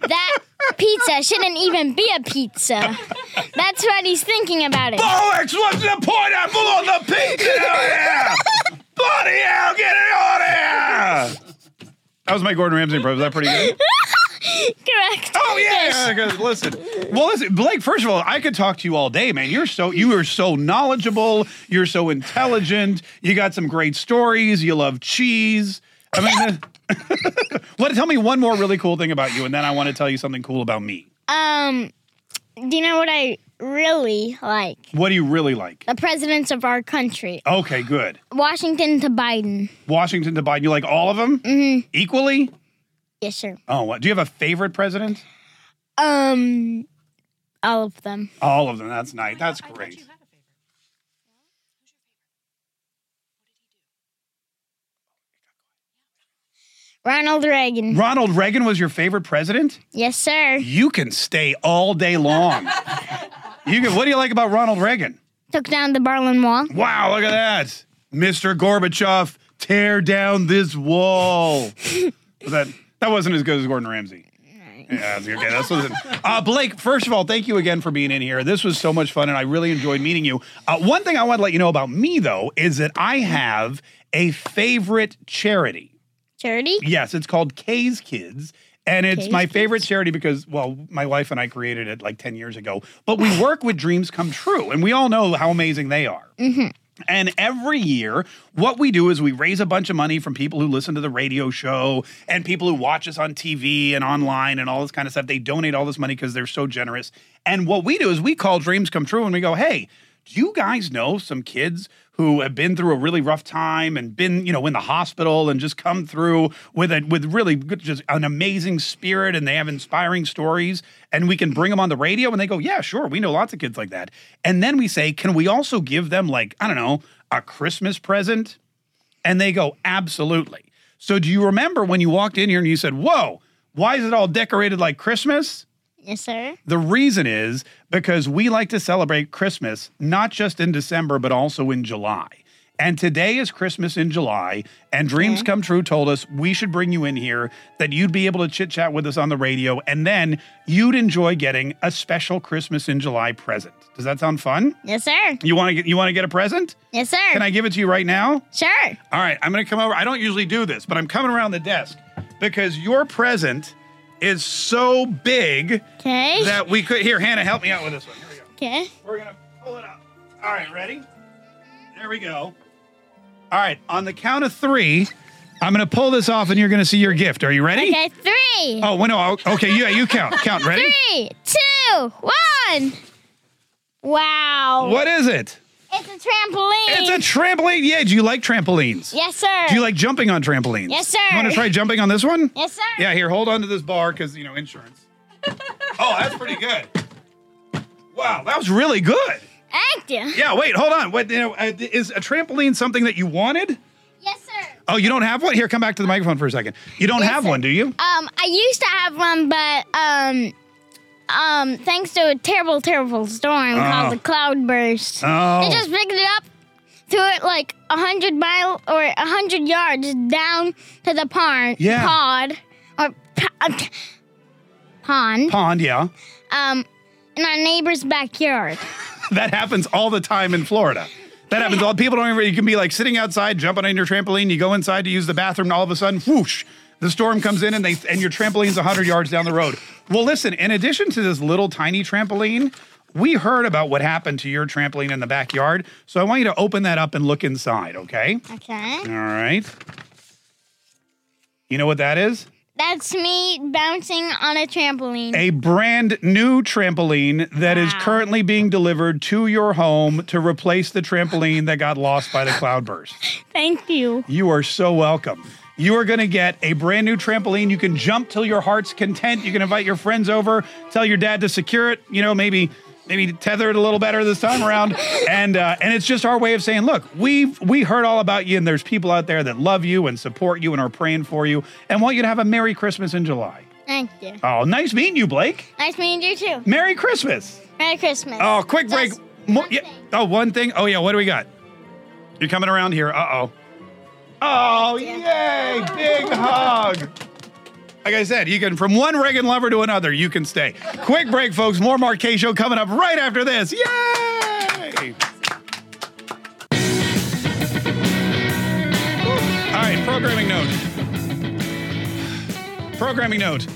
that pizza shouldn't even be a pizza. That's what he's thinking about it. Bollocks! What's the pineapple on the pizza? Yeah! Bloody hell! Get it on here! That was my Gordon Ramsay impression. Was that pretty good? (laughs) Correct. Oh yeah. Good. Listen. Well, listen, Blake. First of all, I could talk to you all day, man. You're so you are so knowledgeable. You're so intelligent. You got some great stories. You love cheese. I mean, (laughs) (laughs) the- what? Tell me one more really cool thing about you, and then I want to tell you something cool about me. Um, do you know what I really like? What do you really like? The presidents of our country. Okay, good. Washington to Biden. Washington to Biden. You like all of them Mm-hmm. equally? Yes, sir. Oh, what? Do you have a favorite president? Um, all of them. All of them. That's nice. That's great. Ronald Reagan. Ronald Reagan was your favorite president? yes, sir. You can stay all day long. (laughs) you can, what do you like about Ronald Reagan? Took down the Berlin Wall. Wow, look at that. Mr. Gorbachev, tear down this wall. that that wasn't as good as Gordon Ramsay. Yeah, that's okay. That's listen. Uh, Blake, first of all, thank you again for being in here. This was so much fun, and I really enjoyed meeting you. Uh, one thing I want to let you know about me, though, is that I have a favorite charity. Charity? Yes, it's called Kaye's Kids. And it's Kaye's my favorite charity because, well, my wife and I created it like 10 years ago. But we (laughs) work with Dreams Come True, and we all know how amazing they are. Mm-hmm. And every year, what we do is we raise a bunch of money from people who listen to the radio show and people who watch us on TV and online and all this kind of stuff. They donate all this money because they're so generous. And what we do is we call Dreams Come True and we go, hey, do you guys know some kids who have been through a really rough time and been, you know, in the hospital and just come through with a with really good, just an amazing spirit and they have inspiring stories and we can bring them on the radio and they go, "Yeah, sure, we know lots of kids like that." And then we say, "Can we also give them like, I don't know, a Christmas present?" And they go, "Absolutely." So do you remember when you walked in here and you said, "Whoa, why is it all decorated like Christmas?" Yes, sir. The reason is because we like to celebrate Christmas not just in December, but also in July. And today is Christmas in July, and Dreams Come True told us we should bring you in here, that you'd be able to chit chat with us on the radio, and then you'd enjoy getting a special Christmas in July present. Does that sound fun? Yes, sir. You want to get you want to get a present? Yes, sir. Can I give it to you right now? Sure. All right, I'm going to come over. I don't usually do this, but I'm coming around the desk because your present is so big Okay. that we could. Here, Hannah, help me out with this one. Here we go. Okay. We're to pull it up. All right, ready? There we go. All right, on the count of three, I'm to pull this off and you're to see your gift. Are you ready? Okay, three. Oh, well, no. Oh, okay, yeah, you count. Count. Ready? Three, two, one. Wow. What is it? It's a trampoline. It's a trampoline. Yeah, do you like trampolines? Yes, sir. Do you like jumping on trampolines? Yes, sir. You want to try jumping on this one? Yes, sir. Yeah, here, hold on to this bar because, you know, insurance. (laughs) oh, that's pretty good. Wow, that was really good. Thank you. Yeah, wait, hold on. What, you know, uh, is a trampoline something that you wanted? Yes, sir. Oh, you don't have one? Here, come back to the microphone for a second. You don't Yes, have sir. one, do you? Um, I used to have one, but um, um, thanks to a terrible, terrible storm Oh. called the cloudburst, Oh. it just picked it up, threw it like a hundred mile or a hundred yards down to the pond, Yeah. pod or p- pond, Pond, yeah. um, in our neighbor's backyard. (laughs) That happens all the time in Florida. That happens all people don't even you can be like sitting outside, jumping on your trampoline, you go inside to use the bathroom, and all of a sudden, whoosh, the storm comes in and they and your trampoline's 100 yards down the road. Well, listen, in addition to this little tiny trampoline, we heard about what happened to your trampoline in the backyard. So I want you to open that up and look inside, okay? Okay. All right. You know what that is? That's me bouncing on a trampoline. A brand new trampoline that is currently being delivered to your home to replace the trampoline that got lost by the cloudburst. (laughs) Thank you. You are so welcome. You are going to get a brand new trampoline. You can jump till your heart's content. You can invite your friends over, tell your dad to secure it, you know, maybe maybe tether it a little better this time around. (laughs) and uh, and it's just our way of saying, look, we've we heard all about you and there's people out there that love you and support you and are praying for you and want you to have a merry Christmas in July. Thank you. Oh, nice meeting you, Blake. Nice meeting you too. Merry Christmas. Merry Christmas. Oh, quick break. Mo- yeah. Oh, one thing. Oh, yeah. What do we got? You're coming around here. Uh oh. Oh, yay! Big hug. Like I said, you can from one Reagan lover to another. You can stay. Quick break, folks. More Mark Kaye Show coming up right after this. Yay! All right, programming note. Programming note.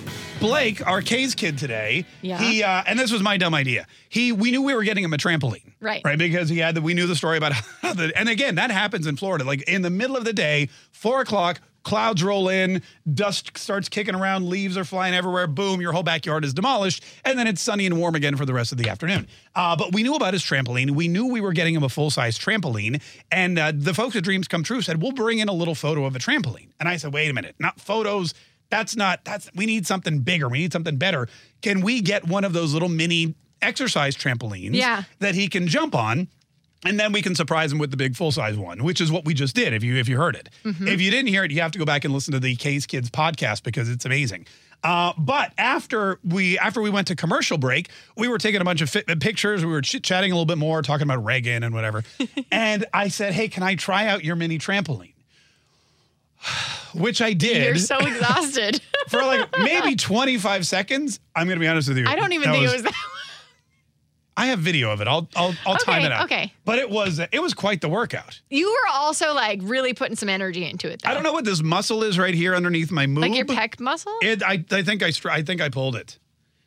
Blake, our Kaye's kid today, Yeah. he uh, and this was my dumb idea. He we knew we were getting him a trampoline. Right. Right, because he had the we knew the story about (laughs) how the and again that happens in Florida. Like in the middle of the day, four o'clock, clouds roll in, dust starts kicking around, leaves are flying everywhere. Boom, your whole backyard is demolished, and then it's sunny and warm again for the rest of the afternoon. Uh, but we knew about his trampoline. We knew we were getting him a full size trampoline, and uh, the folks at Dreams Come True said we'll bring in a little photo of a trampoline. And I said, wait a minute, not photos. That's not that's we need something bigger. We need something better. Can we get one of those little mini exercise trampolines Yeah. that he can jump on? And then we can surprise him with the big full size one, which is what we just did. If you if you heard it, Mhm. if you didn't hear it, you have to go back and listen to the Kaye's Kids podcast because it's amazing. Uh, but after we after we went to commercial break, we were taking a bunch of fit, pictures. We were chit chatting a little bit more, talking about Reagan and whatever. (laughs) and I said, "Hey, can I try out your mini trampoline?" Which I did. You're so exhausted. (laughs) for like maybe 25 seconds. I'm going to be honest with you. I don't even That think it was that. Long. I have video of it. I'll I'll, I'll time it out. okay. But it was it was quite the workout. You were also like really putting some energy into it. Though. I don't know what this muscle is right here underneath my move. Like your pec muscle? It, I, I think I str- I think I pulled it.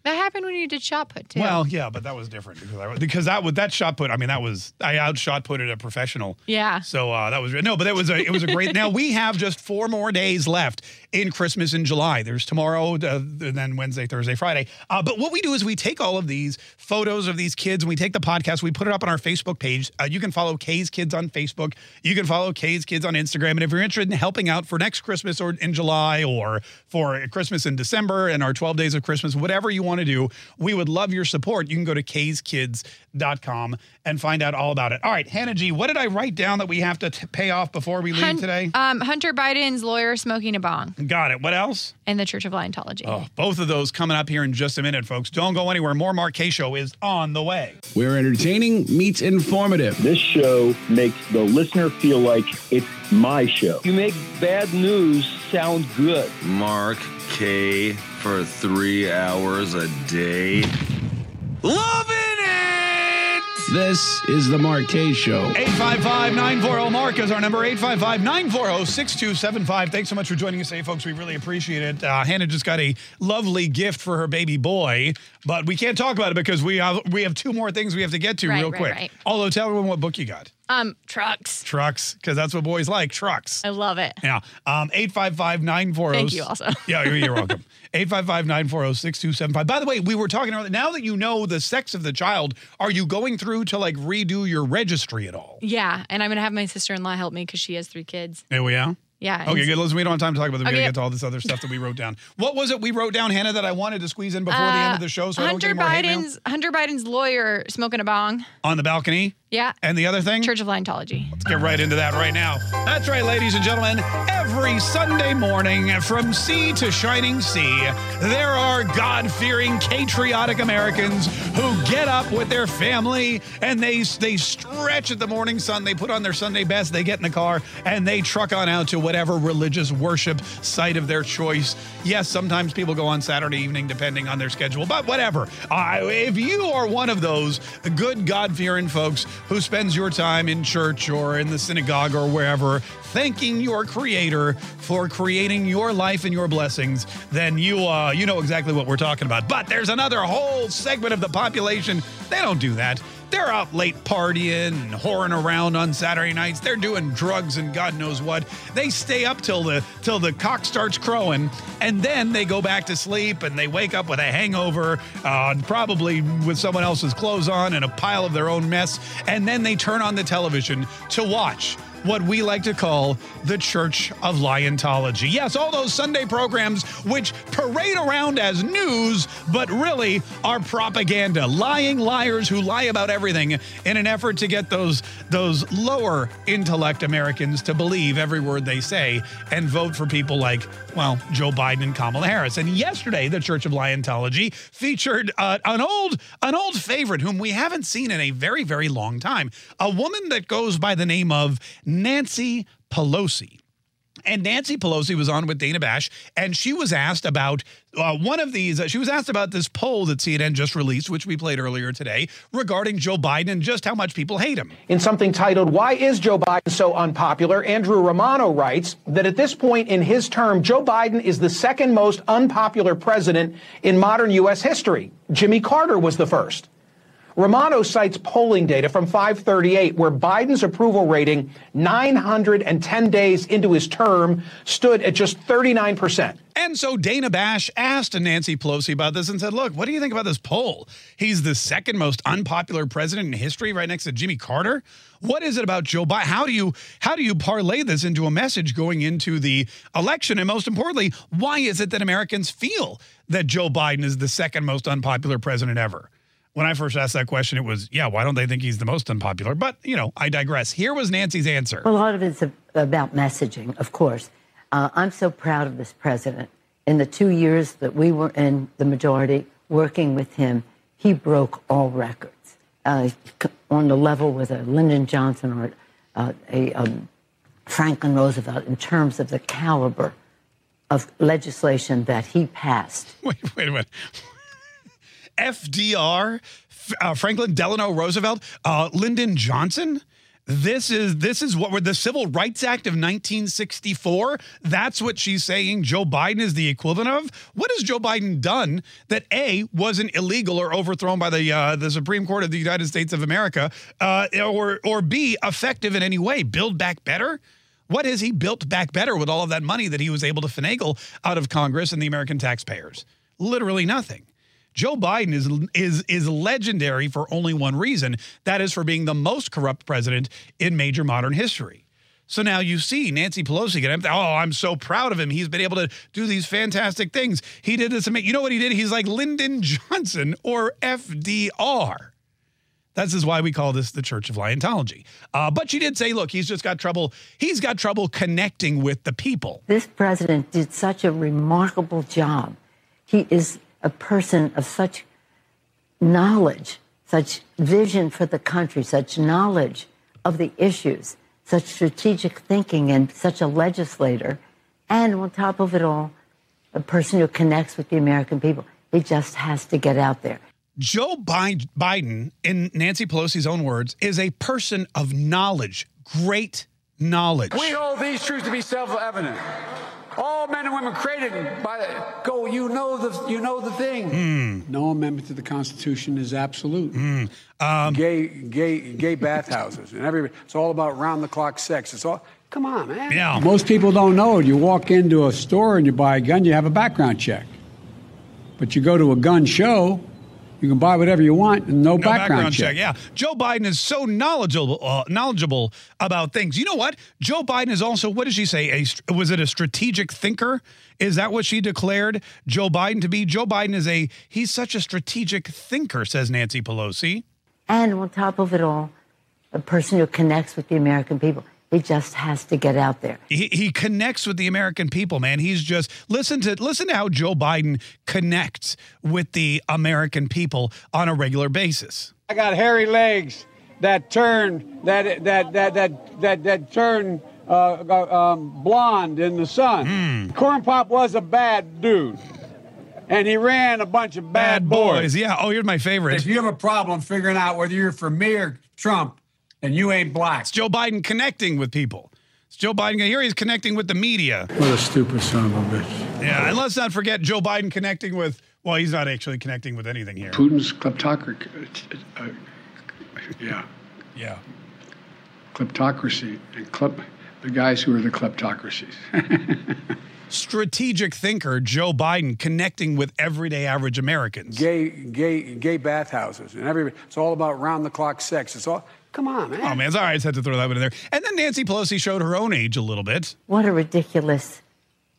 That happened when you did shot put too. Well, yeah, but that was different because I, because that was that shot put. I mean, that was I outshot put it a professional. Yeah. So uh, that was no, but it was a it was a great. now we have just four more days left in Christmas in July. There's tomorrow, uh, then Wednesday, Thursday, Friday. Uh, but what we do is we take all of these photos of these kids and we take the podcast, we put it up on our Facebook page. Uh, you can follow Kaye's Kids on Facebook. You can follow Kaye's Kids on Instagram. And if you're interested in helping out for next Christmas or in July or for Christmas in December and our 12 days of Christmas, whatever you want to do, we would love your support. You can go to kskids.com and find out all about it. All right, Hannah G, what did I write down that we have to t- pay off before we leave Hun- today? Um, Hunter Biden's lawyer smoking a bong Got it. What else? in the Church of Scientology. Oh, both of those coming up here in just a minute, folks. Don't go anywhere. More Mark Kaye Show is on the way. Where entertaining meets informative. This show makes the listener feel like it's my show. You make bad news sound good. Mark Kaye for three hours a day. Loving it! This is the Mark Kaye Show. 855-940 Mark is our number. 855-940-6275 thanks so much for joining us today folks. We really appreciate it. Uh, Hannah just got a lovely gift for her baby boy but we can't talk about it because we have we have two more things we have to get to Right, real right, quick. right. although tell everyone what book you got Um, trucks. Trucks, because that's what boys like. Trucks. I love it. Yeah. Um, 855 940. Thank you also. (laughs) Yeah, you're, you're welcome. 855 940 6275. By the way, we were talking about now that you know the sex of the child, are you going through to like redo your registry at all? Yeah, and I'm gonna have my sister-in-law help me because she has three kids. There we are. Yeah. Okay, good. Listen, we don't have time to talk about that. We Okay. gotta get to all this other stuff that we wrote down. What was it we wrote down, Hannah, that I wanted to squeeze in before the end of the show so I don't get Uh, Hunter any more hate mail? Biden's Hunter Biden's lawyer smoking a bong. on the balcony? Yeah. And the other thing? Church of Scientology. Let's get right into that right now. That's right, ladies and gentlemen. Every Sunday morning, from sea to shining sea, there are God fearing, patriotic Americans who get up with their family and they, they stretch at the morning sun. They put on their Sunday best, they get in the car, and they truck on out to whatever religious worship site of their choice. Yes, sometimes people go on Saturday evening depending on their schedule, but whatever. Uh, if you are one of those good God fearing folks who spends your time in church or in the synagogue or wherever, thanking your creator for creating your life and your blessings, then you uh, you know exactly what we're talking about. But there's another whole segment of the population, they don't do that. They're out late partying and whoring around on Saturday nights. They're doing drugs and God knows what. They stay up till the till the cock starts crowing, and then they go back to sleep and they wake up with a hangover, uh, probably with someone else's clothes on and a pile of their own mess. And then they turn on the television to watch what we like to call the Church of Liontology. Yes, all those Sunday programs which parade around as news, but really are propaganda. Lying liars who lie about everything in an effort to get those, those lower intellect Americans to believe every word they say and vote for people like, well, Joe Biden and Kamala Harris. And yesterday, the Church of Liontology featured uh, an old an old favorite whom we haven't seen in a very, very long time. A woman that goes by the name of Nancy Pelosi. And Nancy Pelosi was on with Dana Bash, and she was asked about uh, one of these. Uh, she was asked about this poll that CNN just released, which we played earlier today, regarding Joe Biden and just how much people hate him. In something titled, Why is Joe Biden so unpopular? Andrew Romano writes that at this point in his term, Joe Biden is the second most unpopular president in modern U.S. history. Jimmy Carter was the first. Romano cites polling data from 538, where Biden's approval rating 910 days into his term stood at just 39 percent. And so Dana Bash asked Nancy Pelosi about this and said, Look, what do you think about this poll? He's the second most unpopular president in history, right next to Jimmy Carter. What is it about Joe Biden? How do you how do you parlay this into a message going into the election? And most importantly, why is it that Americans feel that Joe Biden is the second most unpopular president ever? When I first asked that question, it was, yeah, why don't they think he's the most unpopular? But, you know, I digress. Here was Nancy's answer. Well, a lot of it's about messaging, of course. Uh, I'm so proud of this president. In the two years that we were in the majority working with him, he broke all records uh, on the level with a Lyndon Johnson or uh, a um, Franklin Roosevelt in terms of the caliber of legislation that he passed. (laughs) Wait, wait a minute. FDR, uh, Franklin Delano Roosevelt, uh, Lyndon Johnson. This is this is what were the Civil Rights Act of 1964. That's what she's saying. Joe Biden is the equivalent of. What has Joe Biden done that a wasn't illegal or overthrown by the uh, the Supreme Court of the United States of America, uh, or or b effective in any way? Build back better. What has he built back better with all of that money that he was able to finagle out of Congress and the American taxpayers? Literally nothing. Joe Biden is is is legendary for only one reason. That is for being the most corrupt president in major modern history. So now you see Nancy Pelosi get oh, I'm so proud of him. He's been able to do these fantastic things. He did this. ama- You know what he did? He's like Lyndon Johnson or FDR. This is why we call this the Church of Liontology. Uh, but she did say, look, he's just got trouble. He's got trouble connecting with the people. This president did such a remarkable job. He is a person of such knowledge, such vision for the country, such knowledge of the issues, such strategic thinking, and such a legislator. And on top of it all, a person who connects with the American people. He just has to get out there. Joe Biden, in Nancy Pelosi's own words, is a person of knowledge, great knowledge. We hold these truths to be self evident. All men and women created by the, go. You know the you know the thing. Hmm. No amendment to the Constitution is absolute. Um, gay gay gay bathhouses and every it's all about round the clock sex. It's all come on, man. Yeah. Most people don't know it. You walk into a store and you buy a gun, you have a background check. But you go to a gun show, you can buy whatever you want and no, No background, check. Yeah, Joe Biden is so knowledgeable, uh, knowledgeable about things. You know what? Joe Biden is also. What did she say? A was it a strategic thinker? Is that what she declared Joe Biden to be? Joe Biden is a. He's such a strategic thinker, says Nancy Pelosi. And on top of it all, a person who connects with the American people. He just has to get out there. He, he connects with the American people, man. He's just listen to listen to how Joe Biden connects with the American people on a regular basis. I got hairy legs that turn that that that that that that turn uh, uh, um, blonde in the sun. Corn Pop was a bad dude, and he ran a bunch of bad, boys. Yeah. Oh, here's my favorite. If you have a problem figuring out whether you're for me or Trump, and you ain't black, It's Joe Biden connecting with people. It's Joe Biden. Here he's connecting with the media. what a stupid son of a bitch. Yeah, and let's not forget Joe Biden connecting with. Well, he's not actually connecting with anything here. Putin's kleptocracy. Uh, yeah, Yeah. kleptocracy and klep, the guys who are the kleptocracies. (laughs) Strategic thinker Joe Biden connecting with everyday average Americans. gay, gay, gay bathhouses, and every it's all about round the clock sex. It's all come on, man. Oh man, it's all right. I just had to throw that one in there. And then Nancy Pelosi showed her own age a little bit. What a ridiculous.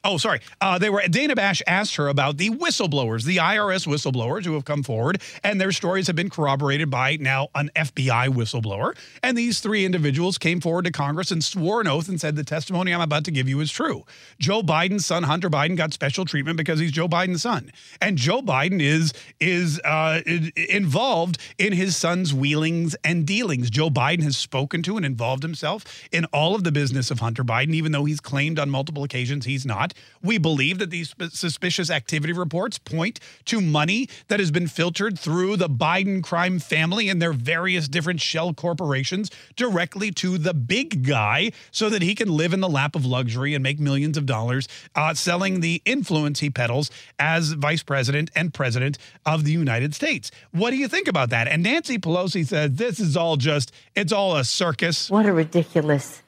Oh, sorry. Uh, they were Dana Bash asked her about the whistleblowers, the IRS whistleblowers who have come forward, and their stories have been corroborated by now an FBI whistleblower. And these three individuals came forward to Congress and swore an oath and said the testimony I'm about to give you is true. Joe Biden's son, Hunter Biden, got special treatment because he's Joe Biden's son, and Joe Biden is is uh, involved in his son's wheelings and dealings. Joe Biden has spoken to and involved himself in all of the business of Hunter Biden, even though he's claimed on multiple occasions he's not. We believe that these suspicious activity reports point to money that has been filtered through the Biden crime family and their various different shell corporations directly to the big guy so that he can live in the lap of luxury and make millions of dollars uh, selling the influence he peddles as vice president and president of the United States. What do you think about that? And Nancy Pelosi says this is all just, it's all a circus. What a ridiculous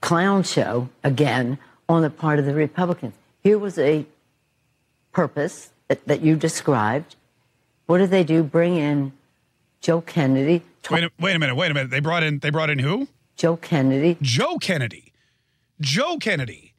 clown show again on the part of the Republicans. Here was a purpose that, that you described. What did they do? Bring in Joe Kennedy. Wait a, wait a minute, wait a minute. They brought in they brought in who? Joe Kennedy. Joe Kennedy. Joe Kennedy.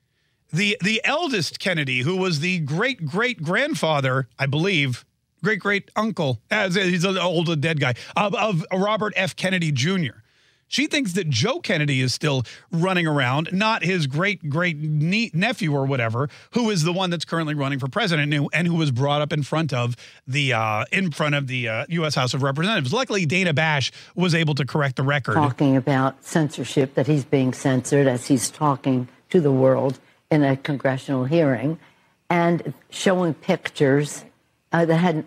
The the eldest Kennedy, who was the great great grandfather, I believe, great great uncle, as he's an old dead guy, of, of Robert F. Kennedy Jr. She thinks that Joe Kennedy is still running around, not his great great nephew or whatever, who is the one that's currently running for president who, and who was brought up in front of the uh, in front of the uh, U.S. House of Representatives. Luckily, Dana Bash was able to correct the record. talking about censorship, that he's being censored as he's talking to the world in a congressional hearing, and showing pictures uh, that had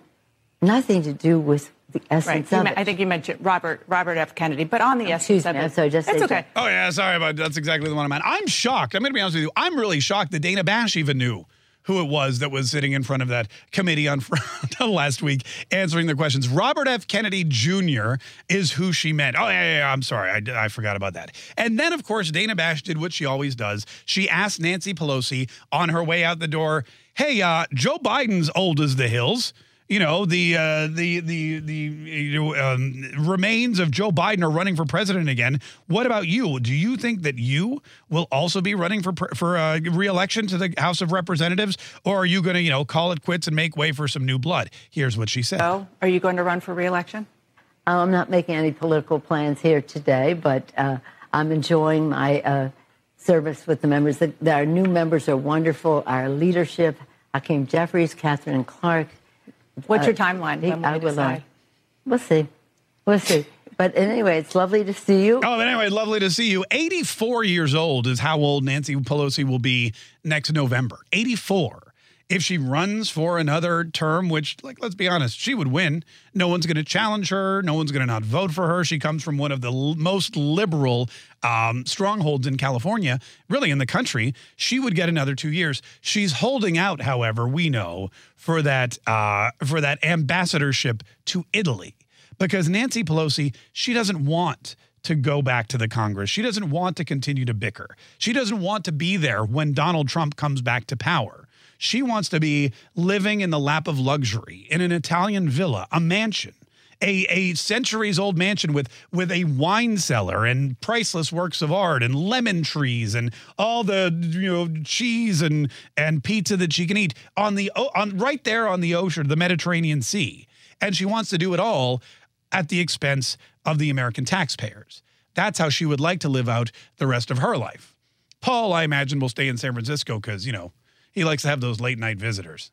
nothing to do with the Right. essence You of me- it. I think you mentioned Robert Robert F. Kennedy, but on the essence of me, it, I'm sorry, just it's say okay. Oh yeah, sorry about that's exactly the one I'm at. I'm shocked. I'm going to be honest with you. I'm really shocked that Dana Bash even knew who it was that was sitting in front of that committee on (laughs) (laughs) last week answering the questions. Robert F. Kennedy Jr. is who she meant. Oh yeah, yeah, yeah I'm sorry, I, I forgot about that. And then of course Dana Bash did what she always does. She asked Nancy Pelosi on her way out the door, "Hey, uh, Joe Biden's old as the hills." You know the uh, the the the you know, um, remains of Joe Biden are running for president again. What about you? Do you think that you will also be running for for uh, reelection to the House of Representatives, or are you going to you know call it quits and make way for some new blood? Here's what she said. Oh, are you going to run for reelection? I'm not making any political plans here today, but uh, I'm enjoying my uh, service with the members. The, the- our new members are wonderful. Our leadership, Hakeem Jeffries, Katherine Clark. What's your uh, timeline? he- When will I you will, uh, decide? we'll see. We'll see. But anyway, it's lovely to see you. Oh, but anyway, lovely to see you. 84 years old is how old Nancy Pelosi will be next November. 84. If she runs for another term, which, like, let's be honest, she would win. No one's going to challenge her. No one's going to not vote for her. She comes from one of the l- most liberal um, strongholds in California, really in the country. She would get another two years. She's holding out, however, we know for that uh, for that ambassadorship to Italy because Nancy Pelosi she doesn't want to go back to the Congress. She doesn't want to continue to bicker. She doesn't want to be there when Donald Trump comes back to power. She wants to be living in the lap of luxury in an Italian villa, a mansion. A, a centuries old mansion with with a wine cellar and priceless works of art and lemon trees and all the you know cheese and and pizza that she can eat on the on right there on the ocean the Mediterranean Sea and she wants to do it all at the expense of the American taxpayers. That's how she would like to live out the rest of her life. Paul, I imagine, will stay in San Francisco because, you know, he likes to have those late night visitors.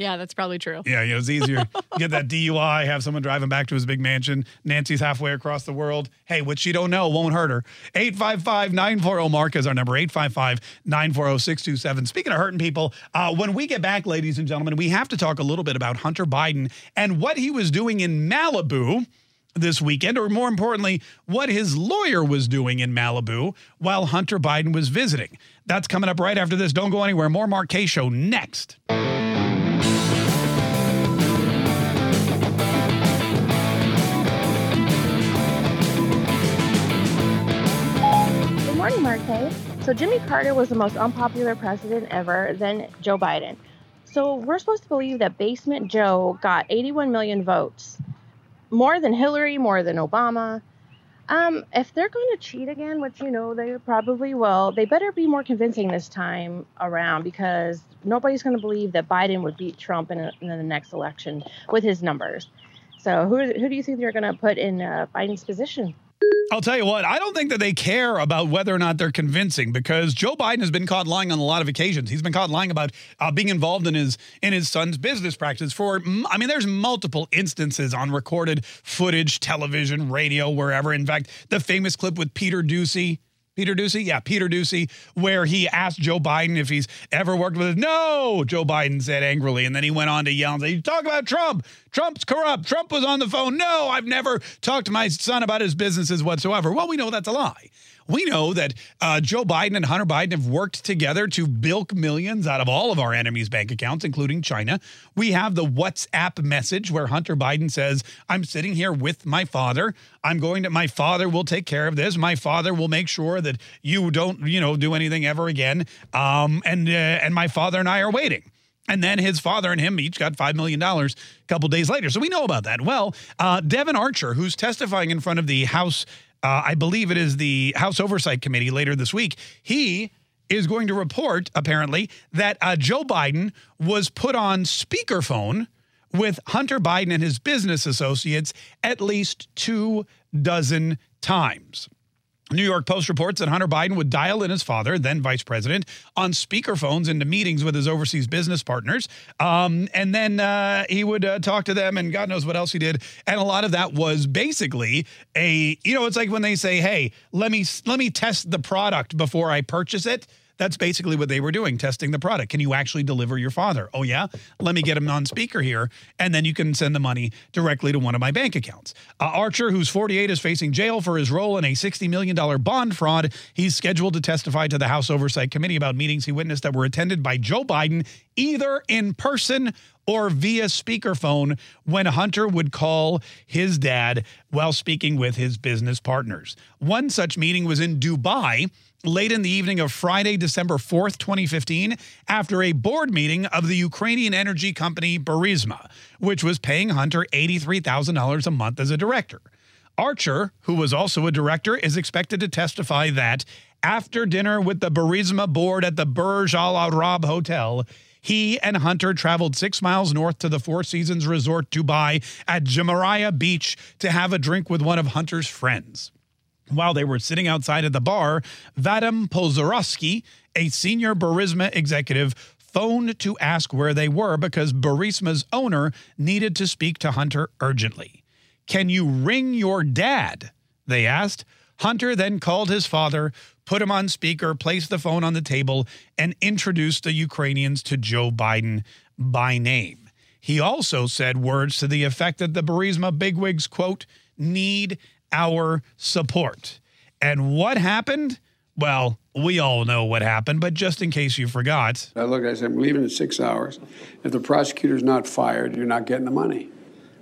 Yeah, that's probably true. Yeah, you know, it's easier. (laughs) Get that DUI, have someone driving back to his big mansion. Nancy's halfway across the world. Hey, what she don't know won't hurt her. 855-940-MARK is our number, 855-940-627. Speaking of hurting people, uh, when we get back, ladies and gentlemen, we have to talk a little bit about Hunter Biden and what he was doing in Malibu this weekend, or more importantly, what his lawyer was doing in Malibu while Hunter Biden was visiting. That's coming up right after this. Don't go anywhere. More Mark Kaye Show next. Good morning, Marte. So Jimmy Carter was the most unpopular president ever, then Joe Biden. So we're supposed to believe that Basement Joe got 81 million votes, more than Hillary, more than Obama. Um, if they're going to cheat again, which you know they probably will, they better be more convincing this time around because nobody's going to believe that Biden would beat Trump in, a, in the next election with his numbers. So who who do you think they're going to put in uh, Biden's position? I'll tell you what, I don't think that they care about whether or not they're convincing because Joe Biden has been caught lying on a lot of occasions. He's been caught lying about uh, being involved in his in his son's business practice for I mean there's multiple instances on recorded footage, television, radio, wherever. In fact, the famous clip with Peter Doocy Peter Doocy? Yeah, Peter Doocy, where he asked Joe Biden if he's ever worked with him. No, Joe Biden said angrily. And then he went on to yell and say, You talk about Trump. Trump's corrupt. Trump was on the phone. No, I've never talked to my son about his businesses whatsoever. Well, we know that's a lie. We know that uh, Joe Biden and Hunter Biden have worked together to bilk millions out of all of our enemies' bank accounts, including China. We have the WhatsApp message where Hunter Biden says, I'm sitting here with my father. I'm going to, my father will take care of this. My father will make sure that you don't, you know, do anything ever again. Um, and, uh, and my father and I are waiting. And then his father and him each got $5 million a couple days later. So we know about that. Well, uh, Devon Archer, who's testifying in front of the House uh, I believe it is the House Oversight Committee later this week. He is going to report, apparently, that uh, Joe Biden was put on speakerphone with Hunter Biden and his business associates at least two dozen times. New York Post reports that Hunter Biden would dial in his father, then vice president, on speakerphones into meetings with his overseas business partners. Um, and then uh, he would uh, talk to them, and God knows what else he did. And a lot of that was basically a, you know, it's like when they say, hey, let me, let me test the product before I purchase it. That's basically what they were doing, testing the product. Can you actually deliver your father? Oh, yeah? Let me get him on speaker here, and then you can send the money directly to one of my bank accounts. Uh, Archer, who's 48, is facing jail for his role in a $60 million bond fraud. He's scheduled to testify to the House Oversight Committee about meetings he witnessed that were attended by Joe Biden, either in person or via speakerphone when Hunter would call his dad while speaking with his business partners. One such meeting was in Dubai late in the evening of Friday, December 4th, 2015, after a board meeting of the Ukrainian energy company Burisma, which was paying Hunter $83,000 a month as a director. Archer, who was also a director, is expected to testify that after dinner with the Burisma board at the Burj Al Arab Hotel, he and Hunter traveled six miles north to the Four Seasons Resort Dubai at Jumeirah Beach to have a drink with one of Hunter's friends. While they were sitting outside at the bar, Vadim Polzorowski, a senior Burisma executive, phoned to ask where they were because Burisma's owner needed to speak to Hunter urgently. Can you ring your dad? they asked. Hunter then called his father, put him on speaker, placed the phone on the table, and introduced the Ukrainians to Joe Biden by name. He also said words to the effect that the Burisma bigwigs, quote, need our support. And what happened? Well, we all know what happened, but just in case you forgot, I looked, I said, I'm leaving in six hours. If the prosecutor's not fired, you're not getting the money.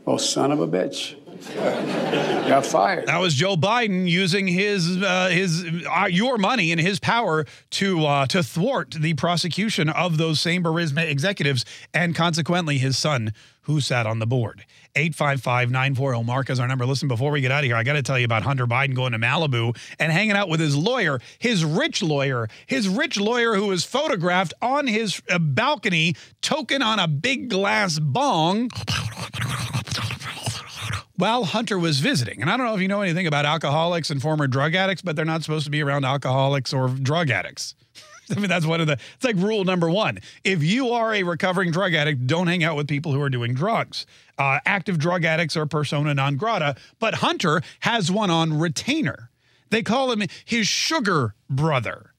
Oh, son of a bitch. (laughs) Got fired. That was Joe Biden using his uh, his uh, your money and his power to uh, to thwart the prosecution of those same Burisma executives and consequently his son who sat on the board. 855-940 Mark is our number. Listen, before we get out of here, I got to tell you about Hunter Biden going to Malibu and hanging out with his lawyer, his rich lawyer, his rich lawyer who was photographed on his uh, balcony, token on a big glass bong while Hunter was visiting. And I don't know if you know anything about alcoholics and former drug addicts, but they're not supposed to be around alcoholics or drug addicts. (laughs) I mean, that's one of the, it's like rule number one. If you are a recovering drug addict, don't hang out with people who are doing drugs. Uh, active drug addicts are persona non grata, but Hunter has one on retainer. They call him his sugar brother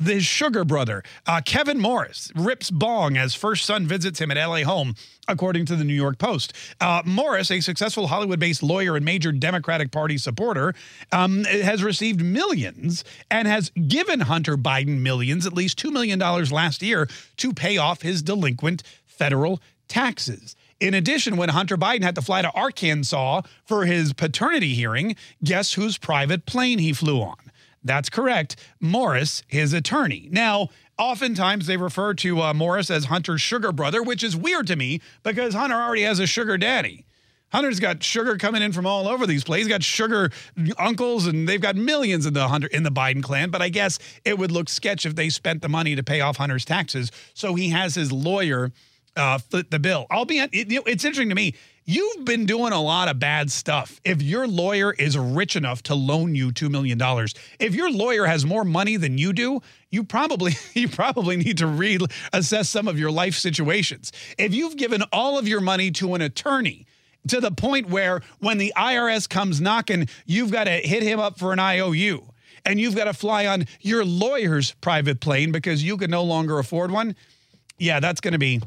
his sugar brother, uh, Kevin Morris, rips bong as first son visits him at LA home, according to the New York Post. Uh, Morris, a successful Hollywood based lawyer and major Democratic Party supporter, um, has received millions and has given Hunter Biden millions, at least $2 million last year, to pay off his delinquent federal taxes. In addition, when Hunter Biden had to fly to Arkansas for his paternity hearing, guess whose private plane he flew on? That's correct. Morris, his attorney. Now, oftentimes they refer to uh, Morris as Hunter's sugar brother, which is weird to me because Hunter already has a sugar daddy. Hunter's got sugar coming in from all over these places. He's got sugar uncles, and they've got millions in the Hunter in the Biden clan. But I guess it would look sketch if they spent the money to pay off Hunter's taxes. So he has his lawyer uh, foot the bill. I'll be. It, it's interesting to me. You've been doing a lot of bad stuff. If your lawyer is rich enough to loan you $2 million, if your lawyer has more money than you do, you probably (laughs) you probably need to reassess some of your life situations. If you've given all of your money to an attorney to the point where when the IRS comes knocking, you've got to hit him up for an IOU and you've got to fly on your lawyer's private plane because you can no longer afford one. Yeah, that's going to be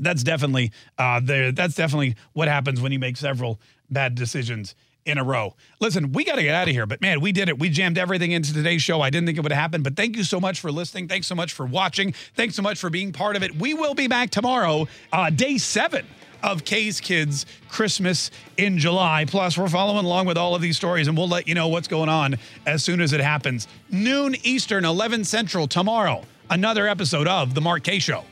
that's definitely uh, there. That's definitely what happens when you make several bad decisions in a row. Listen, we got to get out of here, but man, we did it. We jammed everything into today's show. I didn't think it would happen, but thank you so much for listening. Thanks so much for watching. Thanks so much for being part of it. We will be back tomorrow, uh, day seven of Kaye's Kids Christmas in July. Plus, we're following along with all of these stories, and we'll let you know what's going on as soon as it happens. Noon Eastern, 11 Central tomorrow. Another episode of The Mark Kaye Show.